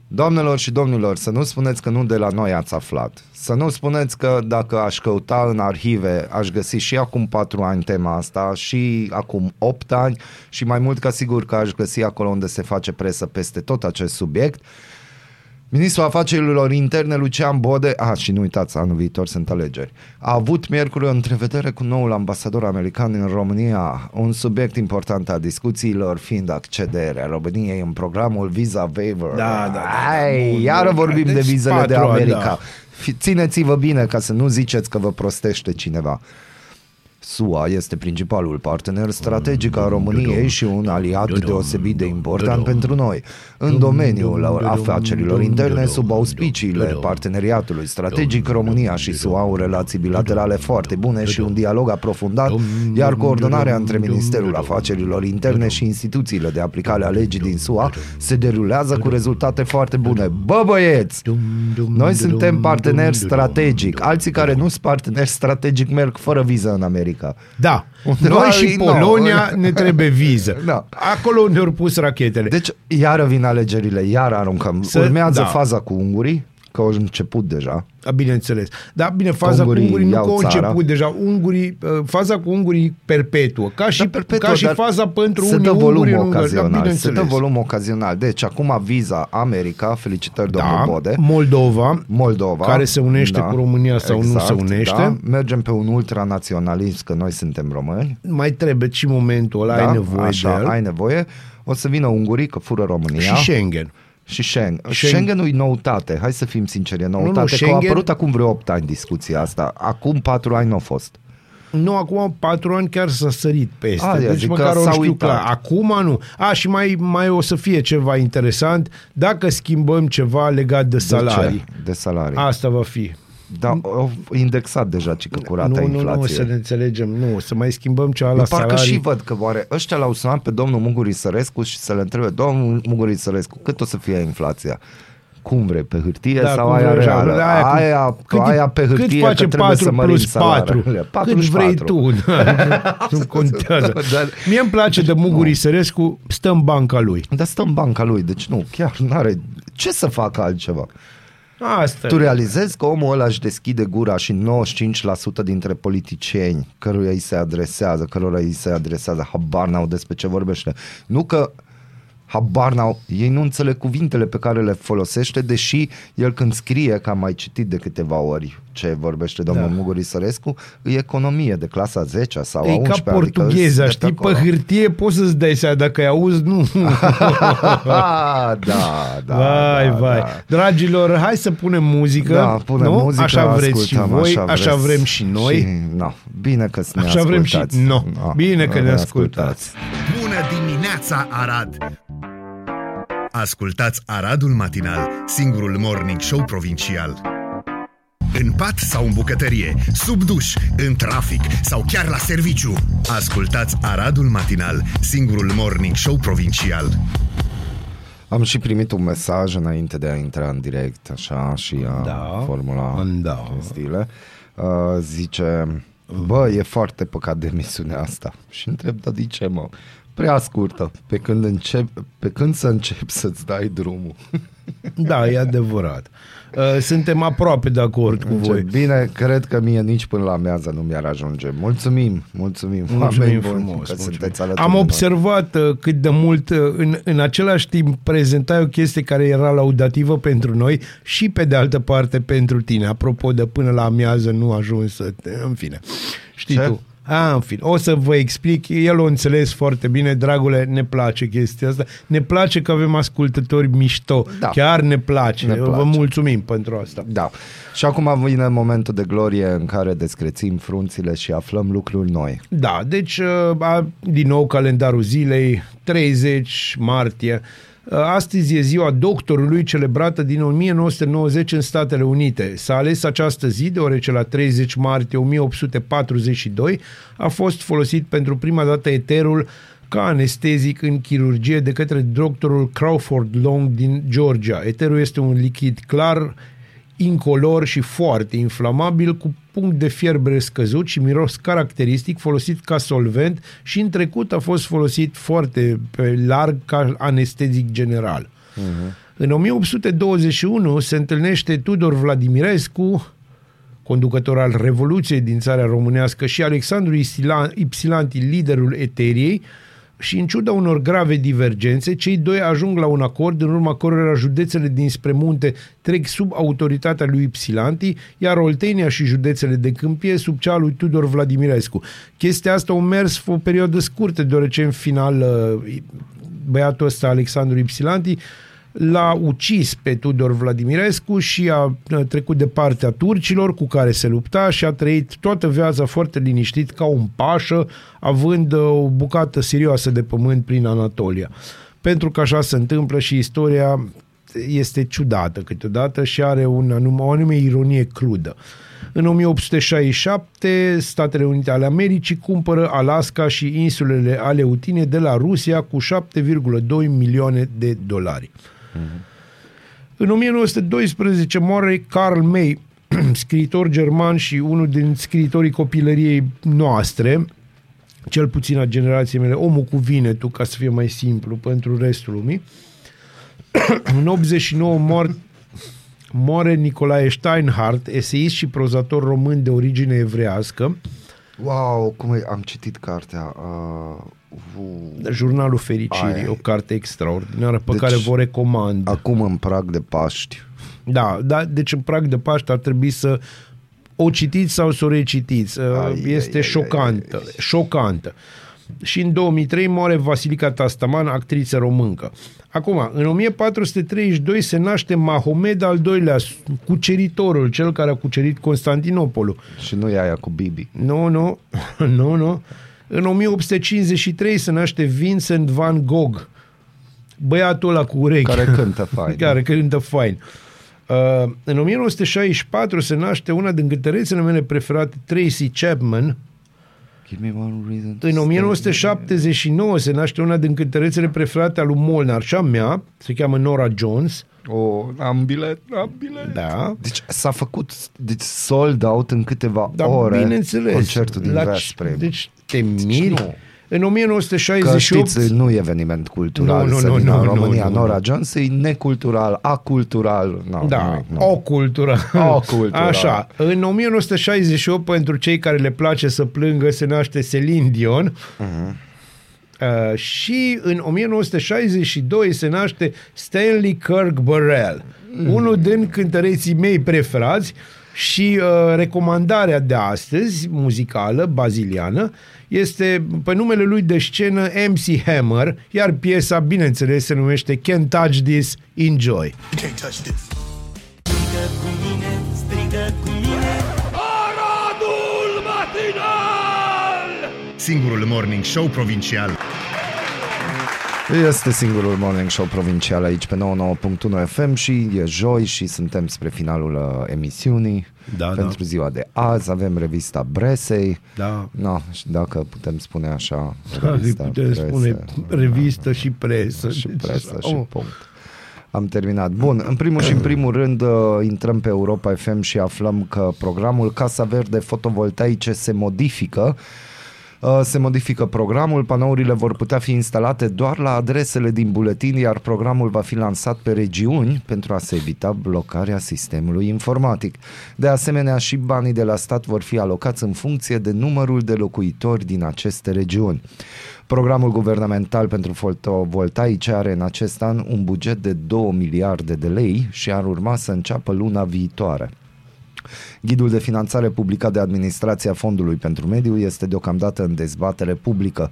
doamnelor și domnilor, să nu spuneți că nu de la noi ați aflat. Să nu spuneți că dacă aș căuta în arhive, aș găsi și acum 4 ani tema asta, și acum 8 ani, și mai mult ca sigur că aș găsi acolo unde se face presă peste tot acest subiect. Ministrul Afacerilor Interne Lucian Bode, a, și nu uitați, anul viitor sunt alegeri, a avut miercuri o întrevedere cu noul ambasador american în România, un subiect important al discuțiilor fiind accederea României în programul Visa Waiver. Da, da, da. Ai, Bun, iară bun, vorbim deci de vizele de patru ani, America. da. Fi- Țineți-vă bine ca să nu ziceți că vă prostește cineva. SUA este principalul partener strategic al României și un aliat deosebit de important pentru noi. În domeniul afacerilor interne, sub auspiciile parteneriatului strategic, România și SUA au relații bilaterale foarte bune și un dialog aprofundat, iar coordonarea între Ministerul Afacerilor Interne și instituțiile de aplicare a legii din SUA se derulează cu rezultate foarte bune. Bă, băieți! Noi suntem parteneri strategic. Alții care nu sunt parteneri strategic merg fără viză în America. Da. Undeva Noi și e- Polonia no. ne trebuie viză. Da. Acolo unde au pus rachetele. Deci, iară vin alegerile, iară aruncăm. Să- Urmează da. faza cu ungurii, că au început deja. Da, bineînțeles. Da, bine, faza Ungurii cu ungurii nu iau că au țara. început deja. Ungurii, uh, faza cu ungurii perpetuă. Ca și, Da, perpetuă, ca și dar faza pentru se unii dă volum unguri în Ungaria. Da, ocazional. se bineînțeles. dă volum ocazional. Deci, acum viza America, felicitări domnul da, Bode. Moldova, Moldova. care se unește cu România sau nu se unește. Da. Mergem pe un ultranaționalism, că noi suntem români. mai trebuie și momentul ăla, da? ai nevoie Așa, de el. ai nevoie. O să vină ungurii, că fură România. Și Schengen. Și Schengen. Schengen- Schengen-ul e noutate. Hai să fim sinceri, e noutate. nu, că Schengen- a apărut acum vreo 8 ani discuția asta. Acum 4 ani nu a fost. Nu, acum patru ani chiar s-a sărit peste. Aia, deci zic măcar că o s-a știu uitat. clar. Acum nu. A, și mai, mai o să fie ceva interesant dacă schimbăm ceva legat de salarii. De ce? De salarii. Asta va fi. Da, au indexat deja cică cu rata nu, nu, inflației. nu, să ne înțelegem. Nu, să mai schimbăm ceva la Eu parcă salarii. și văd că oare ăștia l-au sunat pe domnul Muguri Sărescu și să le întrebe, domnul Muguri Sărescu, cât o să fie inflația? Cum vrei, pe hârtie Da, sau cum aia vrei, reală? aia cu- Aia, cât cât, e- aia pe hârtie cât face că trebuie 4 să mărim plus 4? salariile. Cât vrei tu. Da, nu contează. Dar- Mie îmi place de Muguri Sărescu, stă în banca lui. Dar stă în banca lui, deci nu, chiar n-are ce să facă altceva. Asta Tu realizezi că omul ăla își deschide gura și 95% dintre politicieni căruia îi se adresează, cărora îi se adresează, habar n-au despre ce vorbește. Nu că habar n-au, ei nu înțeleg cuvintele pe care le folosește, deși el când scrie, că am mai citit de câteva ori ce vorbește domnul Da. da. Muguri Sărescu, e economie de clasa 10 sau a E 11 ca portugheza, adică știi? de Pe acolo. hârtie poți să-ți dai seama, dacă ai auzi, nu. Ah, da, da. vai, da, vai. Da. Dragilor, hai să punem muzică. Da, punem nu? muzică, Așa vreți și ascultăm, voi, așa, vreți. vrem și noi. Și, no, bine că ne Așa vrem și- ascultați. no, No, bine că ne ascultați. Bună dimineața, Arad! Ascultați Aradul Matinal, singurul morning show provincial. În pat sau în bucătărie, sub duș, în trafic sau chiar la serviciu. Ascultați Aradul Matinal, singurul morning show provincial. Am și primit un mesaj înainte de a intra în direct, așa, și a Da. formula Da. chestiile. Uh, zice, bă, e foarte păcat de emisiunea asta. Și întreb, dar de ce, mă? Prea scurtă, pe când, încep, pe când să încep să-ți dai drumul. Da, e adevărat. Uh, Suntem aproape de acord cu Ce voi. bine, cred că mie nici până la mează nu mi-ar ajunge. Mulțumim, mulțumim, Mulțumim oameni buni, frumos. că mulțumim. sunteți alături Am de noi. observat uh, cât de mult uh, în, în același timp prezentai o chestie care era laudativă pentru noi și pe de altă parte pentru tine. Apropo de până la amiază nu a ajuns să te... În fine. Știi Ce? tu. A, în fine. O să vă explic. El o înțeles foarte bine. Dragule, ne place chestia asta. Ne place că avem ascultători mișto. Da. Chiar ne place. Ne Vă place. mulțumim pentru asta. Da. Și acum vine momentul de glorie în care descrețim frunțile și aflăm lucruri noi. Da, deci uh, a- din nou calendarul zilei, 30 martie. Uh, Astăzi e ziua doctorului celebrată din 1990 în Statele Unite. S-a ales această zi deoarece la 30 martie 1842 a fost folosit pentru prima dată eterul ca anestezic în chirurgie de către doctorul Crawford Long din Georgia. Eterul este un lichid clar, incolor și foarte inflamabil, cu punct de fierbere scăzut și miros caracteristic, folosit ca solvent și în trecut a fost folosit foarte pe larg ca anestezic general. Uh-huh. În 1821 se întâlnește Tudor Vladimirescu, conducător al Revoluției din țara românească, și Alexandru Isila- Ipsilanti, liderul Eteriei, și în ciuda unor grave divergențe, cei doi ajung la un acord în urma cărora județele dinspre munte trec sub autoritatea lui Ipsilanti, iar Oltenia și județele de câmpie sub cea a lui Tudor Vladimirescu. Chestia asta a mers o perioadă scurtă, deoarece în final uh, băiatul ăsta, Alexandru Ipsilanti, l-a ucis pe Tudor Vladimirescu și a trecut de partea turcilor cu care se lupta și a trăit toată viața foarte liniștit ca un pașă, având uh, o bucată serioasă de pământ prin Anatolia. Pentru că așa se întâmplă și istoria este ciudată câteodată și are un anum, o anume ironie crudă. În 1867, Statele Unite ale Americii cumpără Alaska și insulele Aleutine de la Rusia cu 7,2 milioane de dolari. În 1912 moare Carl May, scriitor german și unul din scriitorii copilăriei noastre, cel puțin a generației mele, omul cu vinetul, ca să fie mai simplu pentru restul lumii. în 89 mor, moare Nicolae Steinhardt, eseist și prozator român de origine evrească, Wow, cum e, am citit cartea. Uh, uh, Jurnalul Fericirii, Aia e. o carte extraordinară pe Deci, care vă recomand. acum în prag de Paști. Da, da, deci în prag de Paște ar trebui să o citiți sau să o recitiți. Ai, Ai, este ai, ai, șocantă, ai, ai. șocantă. Și în 2003 moare Vasilica Tastaman, actriță româncă. Acum, în 1432 se naște Mahomed al doilea, cuceritorul, cel care a cucerit Constantinopolul. Și nu e aia cu Bibi. Nu, nu, nu, nu. În 1853 se naște Vincent van Gogh, băiatul ăla cu urechi. Care cântă fain. care cântă fain. Uh, în 1964 se naște una din cântărețele mele preferate, Tracy Chapman. Give me one reason to În stay. 1979 se naște una din cântărețele preferate a lui Molnar și a mea, se cheamă Nora Jones. Oh, am bilet, am bilet. Da. Deci s-a făcut deci sold out în câteva Da, ore bineînțeles. concertul din La- Veszprem. Deci te miri. nu. În Că 1968 știți, nu e eveniment cultural Nu, nu, să nu, vină nu, în nu, România nu, Nora nu. Jones, e necultural, acultural. No, Da, nimic, nu. o cultură. O cultură. Așa, în 1968, pentru cei care le place să plângă, se naște Celine Dion. Mhm. Uh, și în 1962 se naște Stanley Kirk Burrell, Mhm. unul din cântăreții mei preferați și uh, recomandarea de astăzi, muzicală, baziliană, este pe numele lui de scenă MC Hammer, iar piesa, bineînțeles, se numește Can't Touch This, Enjoy. You can't touch this. Strigă cu mine, strigă cu mine Aradul matinal! Singurul morning show provincial. Este singurul morning show provincial aici pe 99.1 FM și e joi și suntem spre finalul uh, emisiunii. Da, Pentru da. ziua de azi avem revista Bresei. Da. No, și dacă putem spune așa, Da, îi revista putem Presă. spune revistă și presă. și Deci, presă și oh. punct. Am terminat. Bun, în primul și în primul rând uh, intrăm pe Europa FM și aflăm că programul Casa Verde Fotovoltaice se modifică. Uh, Se modifică programul, panourile vor putea fi instalate doar la adresele din buletin, iar programul va fi lansat pe regiuni pentru a se evita blocarea sistemului informatic. De asemenea, și banii de la stat vor fi alocați în funcție de numărul de locuitori din aceste regiuni. Programul guvernamental pentru fotovoltaice are în acest an un buget de 2 miliarde de lei și ar urma să înceapă luna viitoare. Ghidul de finanțare publicat de Administrația Fondului pentru Mediu este deocamdată în dezbatere publică.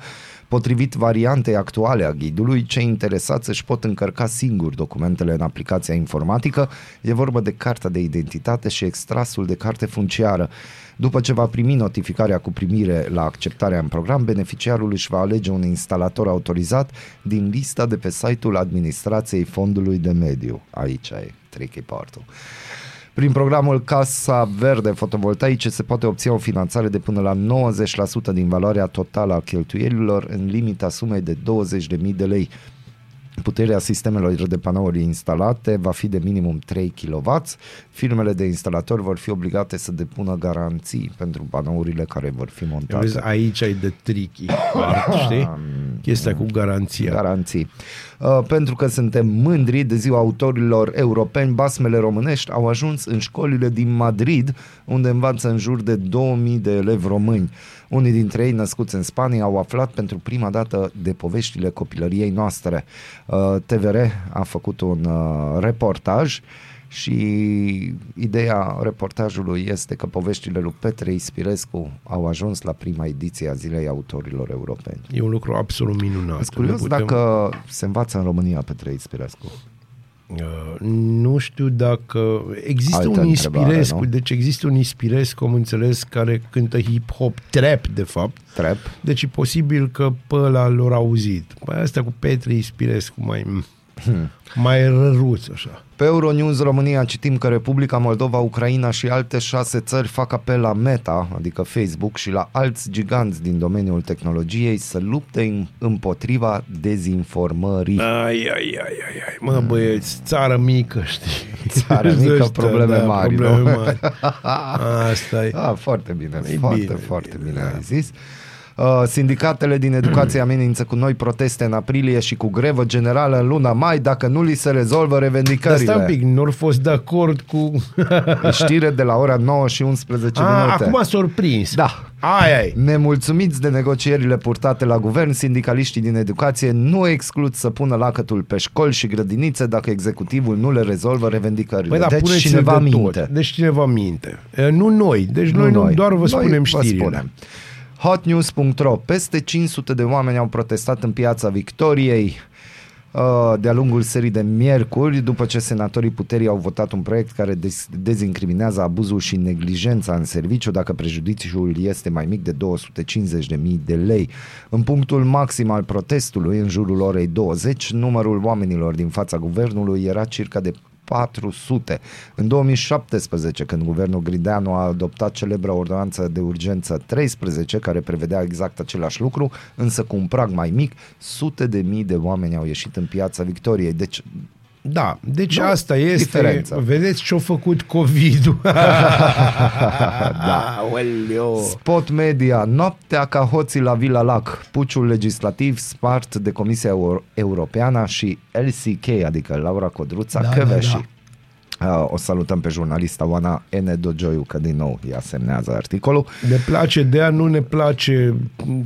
Potrivit variantei actuale a ghidului, cei interesați își pot încărca singuri documentele în aplicația informatică. E vorba de carta de identitate și extrasul de carte funciară. După ce va primi notificarea cu primire la acceptarea în program, beneficiarul își va alege un instalator autorizat din lista de pe site-ul Administrației Fondului de Mediu. Aici e tricky partul. Prin programul Casa Verde Fotovoltaice se poate obține o finanțare de până la 90% din valoarea totală a cheltuielilor în limita sumei de 20.000 de lei. Puterea sistemelor de panouri instalate va fi de minimum 3 kW. Firmele de instalatori vor fi obligate să depună garanții pentru panourile care vor fi montate. Vezi, aici ai de tricky part, știi? Chestia cu garanția. Garanții. Uh, pentru că suntem mândri de ziua autorilor europeni, basmele românești au ajuns în școlile din Madrid, unde învață în jur de 2000 de elevi români. Unii dintre ei, născuți în Spania, au aflat pentru prima dată de poveștile copilăriei noastre. Uh, TVR a făcut un uh, reportaj și ideea reportajului este că poveștile lui Petre Ispirescu au ajuns la prima ediție a Zilei Autorilor Europeni. E un lucru absolut minunat. Sunt curios Ne putem- dacă se învață în România Petre Ispirescu. Uh, nu știu dacă există Altă un întrebare, Inspirescu, nu? deci există un Inspirescu, am înțeles, care cântă hip-hop, trap, de fapt. Trap. Deci e posibil că pe ăla l-au auzit. Păi asta cu Petri Inspirescu mai, Hmm. mai răruț, așa. Pe Euronews România citim că Republica Moldova, Ucraina și alte șase țări fac apel la Meta, adică Facebook, și la alți giganți din domeniul tehnologiei să lupte în- împotriva dezinformării. Ai, ai, ai, ai, ai. Mă, băieți, țară mică, știi? Țară mică, Ăștia, probleme mari, probleme nu? mari. Asta e. Ah, foarte bine, E foarte, bine, foarte bine, bine, bine da. ai zis. Uh, sindicatele din educație amenință cu noi proteste în aprilie și cu grevă generală în luna mai dacă nu li se rezolvă Dar revendicările. stai un pic, nu au fost de acord cu... Știre de la ora 9 și 11 A, minute. acum s-au prins. Da. Ai, ai. Nemulțumiți de negocierile purtate la guvern, sindicaliștii din educație nu exclud să pună lacătul pe școli și grădinițe dacă executivul nu le rezolvă revendicările. Păi da, deci puneți cineva de minte. Tot. Deci cineva minte. E, Nu noi. Deci noi, nu, doar vă Noi spunem știrile. spunem. Hotnews.ro Peste 500 de oameni au protestat în piața Victoriei uh, de-a lungul serii de miercuri, după ce senatorii puterii au votat un proiect care dez- dezincriminează abuzul și neglijența în serviciu dacă prejudiciul este mai mic de 250.000 de lei. În punctul maxim al protestului, în jurul orei 20, numărul oamenilor din fața guvernului era circa de 400. În 2017, când guvernul Grideanu a adoptat celebra ordonanță de urgență 13, care prevedea exact același lucru, însă cu un prag mai mic, sute de mii de oameni au ieșit în piața Victoriei. Deci, Da, deci Nu, asta este. diferența. Vedeți ce-a făcut COVID-ul. da. Aoleo. Spot Media, noaptea ca hoții la Vila Lac, puciul legislativ spart de Comisia Euro- Europeană și LCK, adică Laura Codruța Da, da, da, Căveși. da. Da, O salutăm pe jurnalista Oana N. Dogioiu, că din nou ea semnează articolul. Ne place de ea, nu ne place,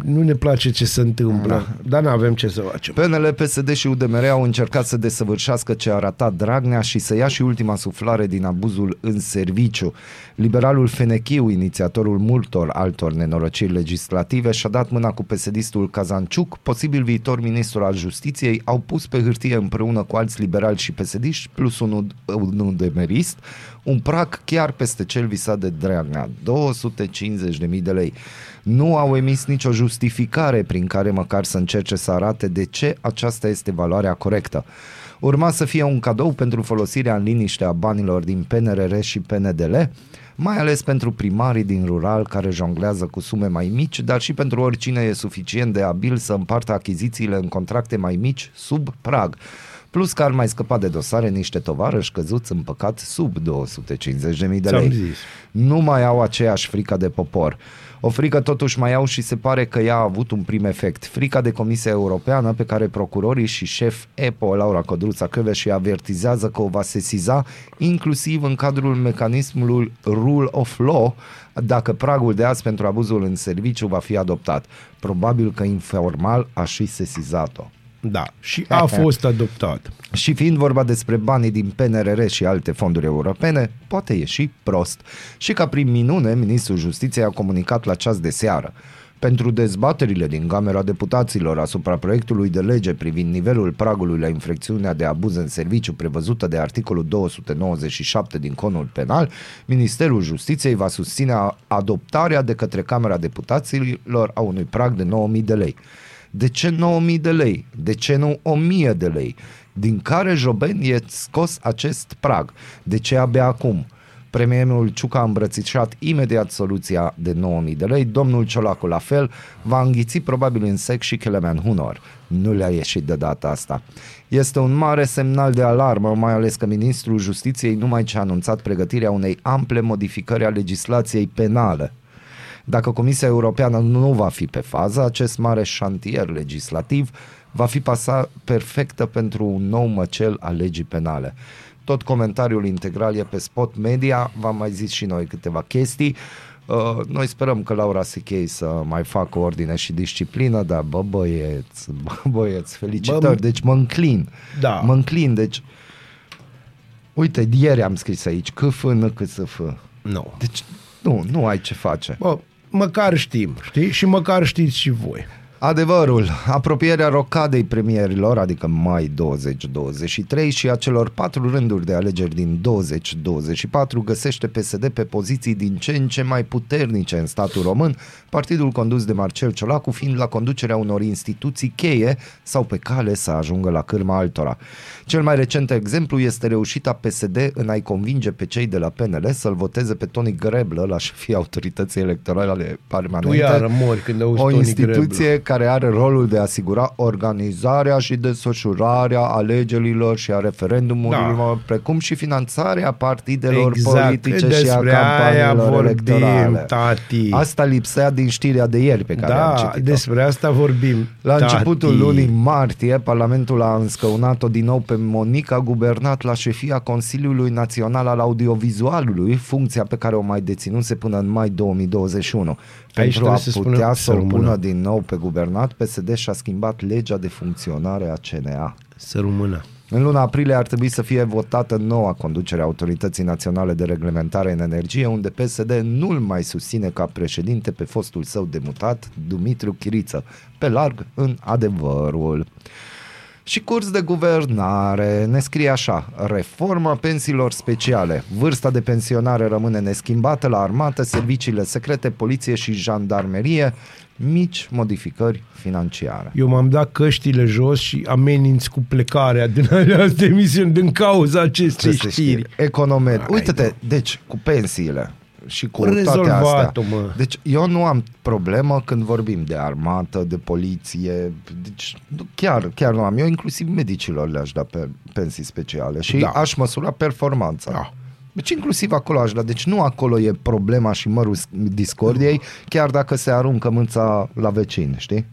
nu ne place ce se întâmplă. Da. Dar nu avem ce să facem. PNL, PSD și UDMR au încercat să desăvârșească ce a ratat Dragnea și să ia și ultima suflare din abuzul în serviciu. Liberalul Fenechiu, inițiatorul multor altor nenorociri legislative, și-a dat mâna cu PSD-istul Cazanciuc, posibil viitor ministru al justiției, au pus pe hârtie împreună cu alți liberali și psd plus un UDMRist, un prag chiar peste cel visat de Dragnea, 250.000 de lei. Nu au emis nicio justificare prin care măcar să încerce să arate de ce aceasta este valoarea corectă. Urma să fie un cadou pentru folosirea în liniște a banilor din PNRR și PNDL, mai ales pentru primarii din rural care jonglează cu sume mai mici, dar și pentru oricine e suficient de abil să împartă achizițiile în contracte mai mici sub prag. Plus că ar mai scăpa de dosare niște tovarăși căzuți în păcat sub 250.000 de Ți-am lei. zis. Nu mai au aceeași frică de popor. O frică totuși mai au și se pare că ea a avut un prim efect. Frica de Comisia Europeană pe care procurorii și șef EPO, Laura Codruța Căve, și avertizează că o va sesiza inclusiv în cadrul mecanismului Rule of Law dacă pragul de azi pentru abuzul în serviciu va fi adoptat. Probabil că informal a și sesizat-o. Da. Și a fost adoptat. Și fiind vorba despre banii din PNRR și alte fonduri europene, poate ieși prost. Și ca prin minune, ministrul justiției a comunicat la ceas de seară. Pentru dezbaterile din Camera Deputaților asupra proiectului de lege privind nivelul pragului la infracțiunea de abuz în serviciu prevăzută de articolul 297 din Conul Penal, Ministerul Justiției va susține a- adoptarea de către Camera Deputaților a unui prag de 9.000 de lei. De ce 9.000 de lei? De ce nu 1.000 de lei? Din care joben e scos acest prag? De ce abia acum? Premierul Ciuca a îmbrățișat imediat soluția de 9.000 de lei, domnul Ciolacu la fel, va înghiți probabil în sec și Kelemen Hunor. Nu le-a ieșit de data asta. Este un mare semnal de alarmă, mai ales că ministrul justiției numai ce a anunțat pregătirea unei ample modificări a legislației penale. Dacă Comisia Europeană nu va fi pe fază, acest mare șantier legislativ va fi pasa perfectă pentru un nou măcel al legii penale. Tot comentariul integral e pe Spot Media, v-am mai zis și noi câteva chestii. Uh, noi sperăm că Laura Sichei să mai facă ordine și disciplină, dar bă băieți, bă băieți, felicitări, Bă, deci mă înclin. Da. Mă înclin, deci Uite, ieri am scris aici, câf n câsf. Nu. Deci, nu, nu ai ce face. Bă, măcar știm, știi? Și măcar știți și voi. Adevărul, apropierea rocadei premierilor, adică mai 2023 și a celor patru rânduri de alegeri din 2024 găsește PSD pe poziții din ce în ce mai puternice în statul român, partidul condus de Marcel Ciolacu fiind la conducerea unor instituții cheie sau pe cale să ajungă la cârma altora. Cel mai recent exemplu este reușita PSD în a-i convinge pe cei de la PNL să-l voteze pe Tony Greblă la șefia autorității electorale permanente. Tu iară mori când auzi o Tony instituție Greblă. Care are rolul de a asigura organizarea și desfășurarea alegerilor și a referendumurilor, Da. precum și finanțarea partidelor Exact, politice și a despre aia campaniilor vorbim, electorale. tati. Asta lipsea din știrea de ieri pe care am Da, citit-o. despre asta vorbim. La tati. începutul lunii martie, Parlamentul a înscăunat-o din nou pe Monica Gubernat la șefia Consiliului Național al Audiovizualului, funcția pe care o mai deținuse până în mai 2021. Pentru trebuie a să spunem putea să să o rămână. pună din nou pe guvernat, PSD și-a schimbat legea de funcționare a CNA. Să rămână. În luna aprilie ar trebui să fie votată noua conducere a Autorității Naționale de Reglementare în Energie, unde PSD nu-l mai susține ca președinte pe fostul său demutat, Dumitru Chiriță, pe larg în adevărul. Și curs de guvernare ne scrie așa, reforma pensiilor speciale, vârsta de pensionare rămâne neschimbată la armată, serviciile secrete, poliție și jandarmerie, mici modificări financiare. Eu m-am dat căștile jos și ameninț cu plecarea din această emisiune din cauza acestei Aceste știri. Economet. Hai, Uite-te, da. deci cu pensiile și cu Au toate astea. rezolvat-o, mă. Deci eu nu am problemă când vorbim de armată, de poliție, deci nu- chiar, chiar nu am. Eu inclusiv medicilor le-aș da pe pensii speciale și Da. aș măsura performanța. Da. Deci inclusiv acolo aș da. Deci nu acolo e problema și mărul discordiei, chiar dacă se aruncă mâța la vecin, știi?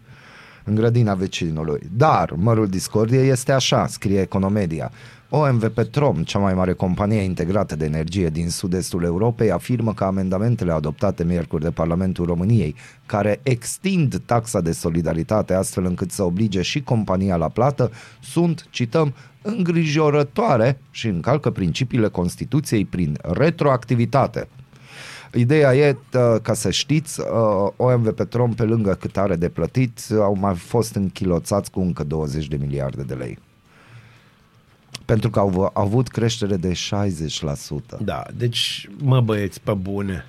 în grădina vecinului. Dar mărul discordiei este așa, scrie Economedia. OMV Petrom, cea mai mare companie integrată de energie din sud-estul Europei, afirmă că amendamentele adoptate miercuri de Parlamentul României, care extind taxa de solidaritate astfel încât să oblige și compania la plată, sunt, cităm, îngrijorătoare și încalcă principiile Constituției prin retroactivitate. Ideea e, tă, ca să știți, uh, OMV Petrom, pe lângă cât are de plătit, au mai fost închiloțați cu încă 20 de miliarde de lei. Pentru că au, v- au avut creștere de 60%. Da, deci, mă băieți, pe bune.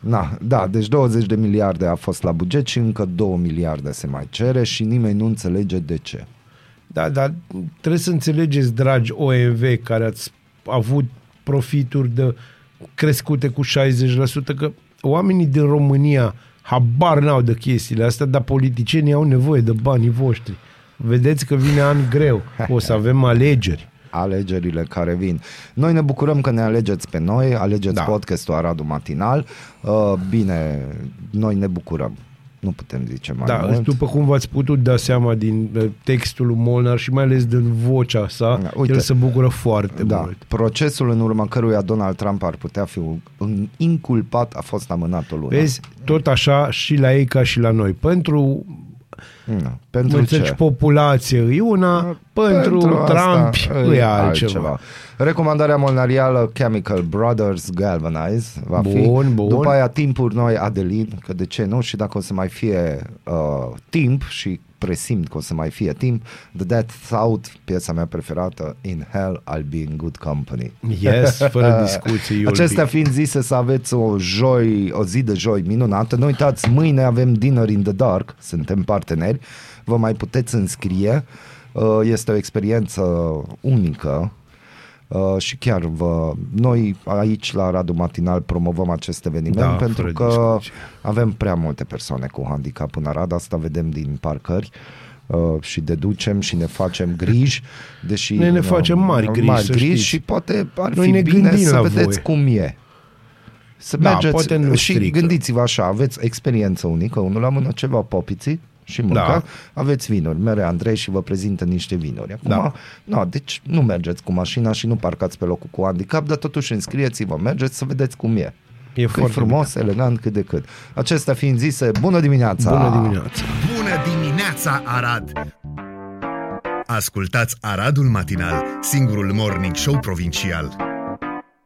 Na, da, deci 20 de miliarde a fost la buget și încă 2 miliarde se mai cere și nimeni nu înțelege de ce. Da, dar trebuie să înțelegeți, dragi OMV, care ați avut profituri de crescute cu 60%, că oamenii din România habar n-au de chestiile astea, dar politicienii au nevoie de banii voștri. Vedeți că vine an greu. O să avem alegeri. alegerile care vin. Noi ne bucurăm că ne alegeți pe noi, alegeți da. Da. podcastul Aradu Matinal. Uh, bine, noi ne bucurăm. Nu putem zice mai Da, mult. după cum v-ați putut da seama din uh, textul lui Molnar și mai ales din vocea sa, Da, da, uite. el se bucură foarte da, mult. procesul în urma căruia Donald Trump ar putea fi un- inculpat a fost amânat o lună. Vezi, tot așa și la ei ca și la noi. Pentru, Nu, pentru înțelegi, ce? populație e una, pentru, pentru asta Trump e altceva. Recomandarea molnarială Chemical Brothers Galvanize va fi. Bun, bun. După aia timpuri noi Adelin, că de ce nu? Și dacă o să mai fie uh, timp și presimt că o să mai fie timp, The Death Thought, piesa mea preferată, In Hell I'll Be in Good Company. Yes, fără discuție. you'll Acestea be- fiind zise să aveți o joi, o zi de joi minunată. Nu uitați, mâine avem Dinner in the Dark, suntem parteneri, vă mai puteți înscrie. Uh, Este o experiență unică Uh, și chiar vă, noi aici la Radu Matinal promovăm acest eveniment Da, pentru fără că discuție. avem prea multe persoane cu handicap în Arad, asta vedem din parcări uh, și deducem și ne facem griji, deși Noi ne uh, facem mari griji, mari să griji știți. și poate ar Noi fi ne bine gândim să la vedeți voi. cum e. Să Da, mergeți poate nu și strică. gândiți-vă așa, aveți experiență unică, unul la mână ceva popiții și mânca, Da. aveți vinuri, mere Andrei și vă prezintă niște vinuri. Acum, Da. no, deci nu mergeți cu mașina și nu parcați pe locul cu handicap, dar totuși înscrieți-vă, mergeți să vedeți cum e. E Că e foarte frumos, elegant, cât de cât. Acestea fiind zise, bună dimineața! Bună dimineața! Bună dimineața, Arad! Ascultați Aradul Matinal, singurul morning show provincial.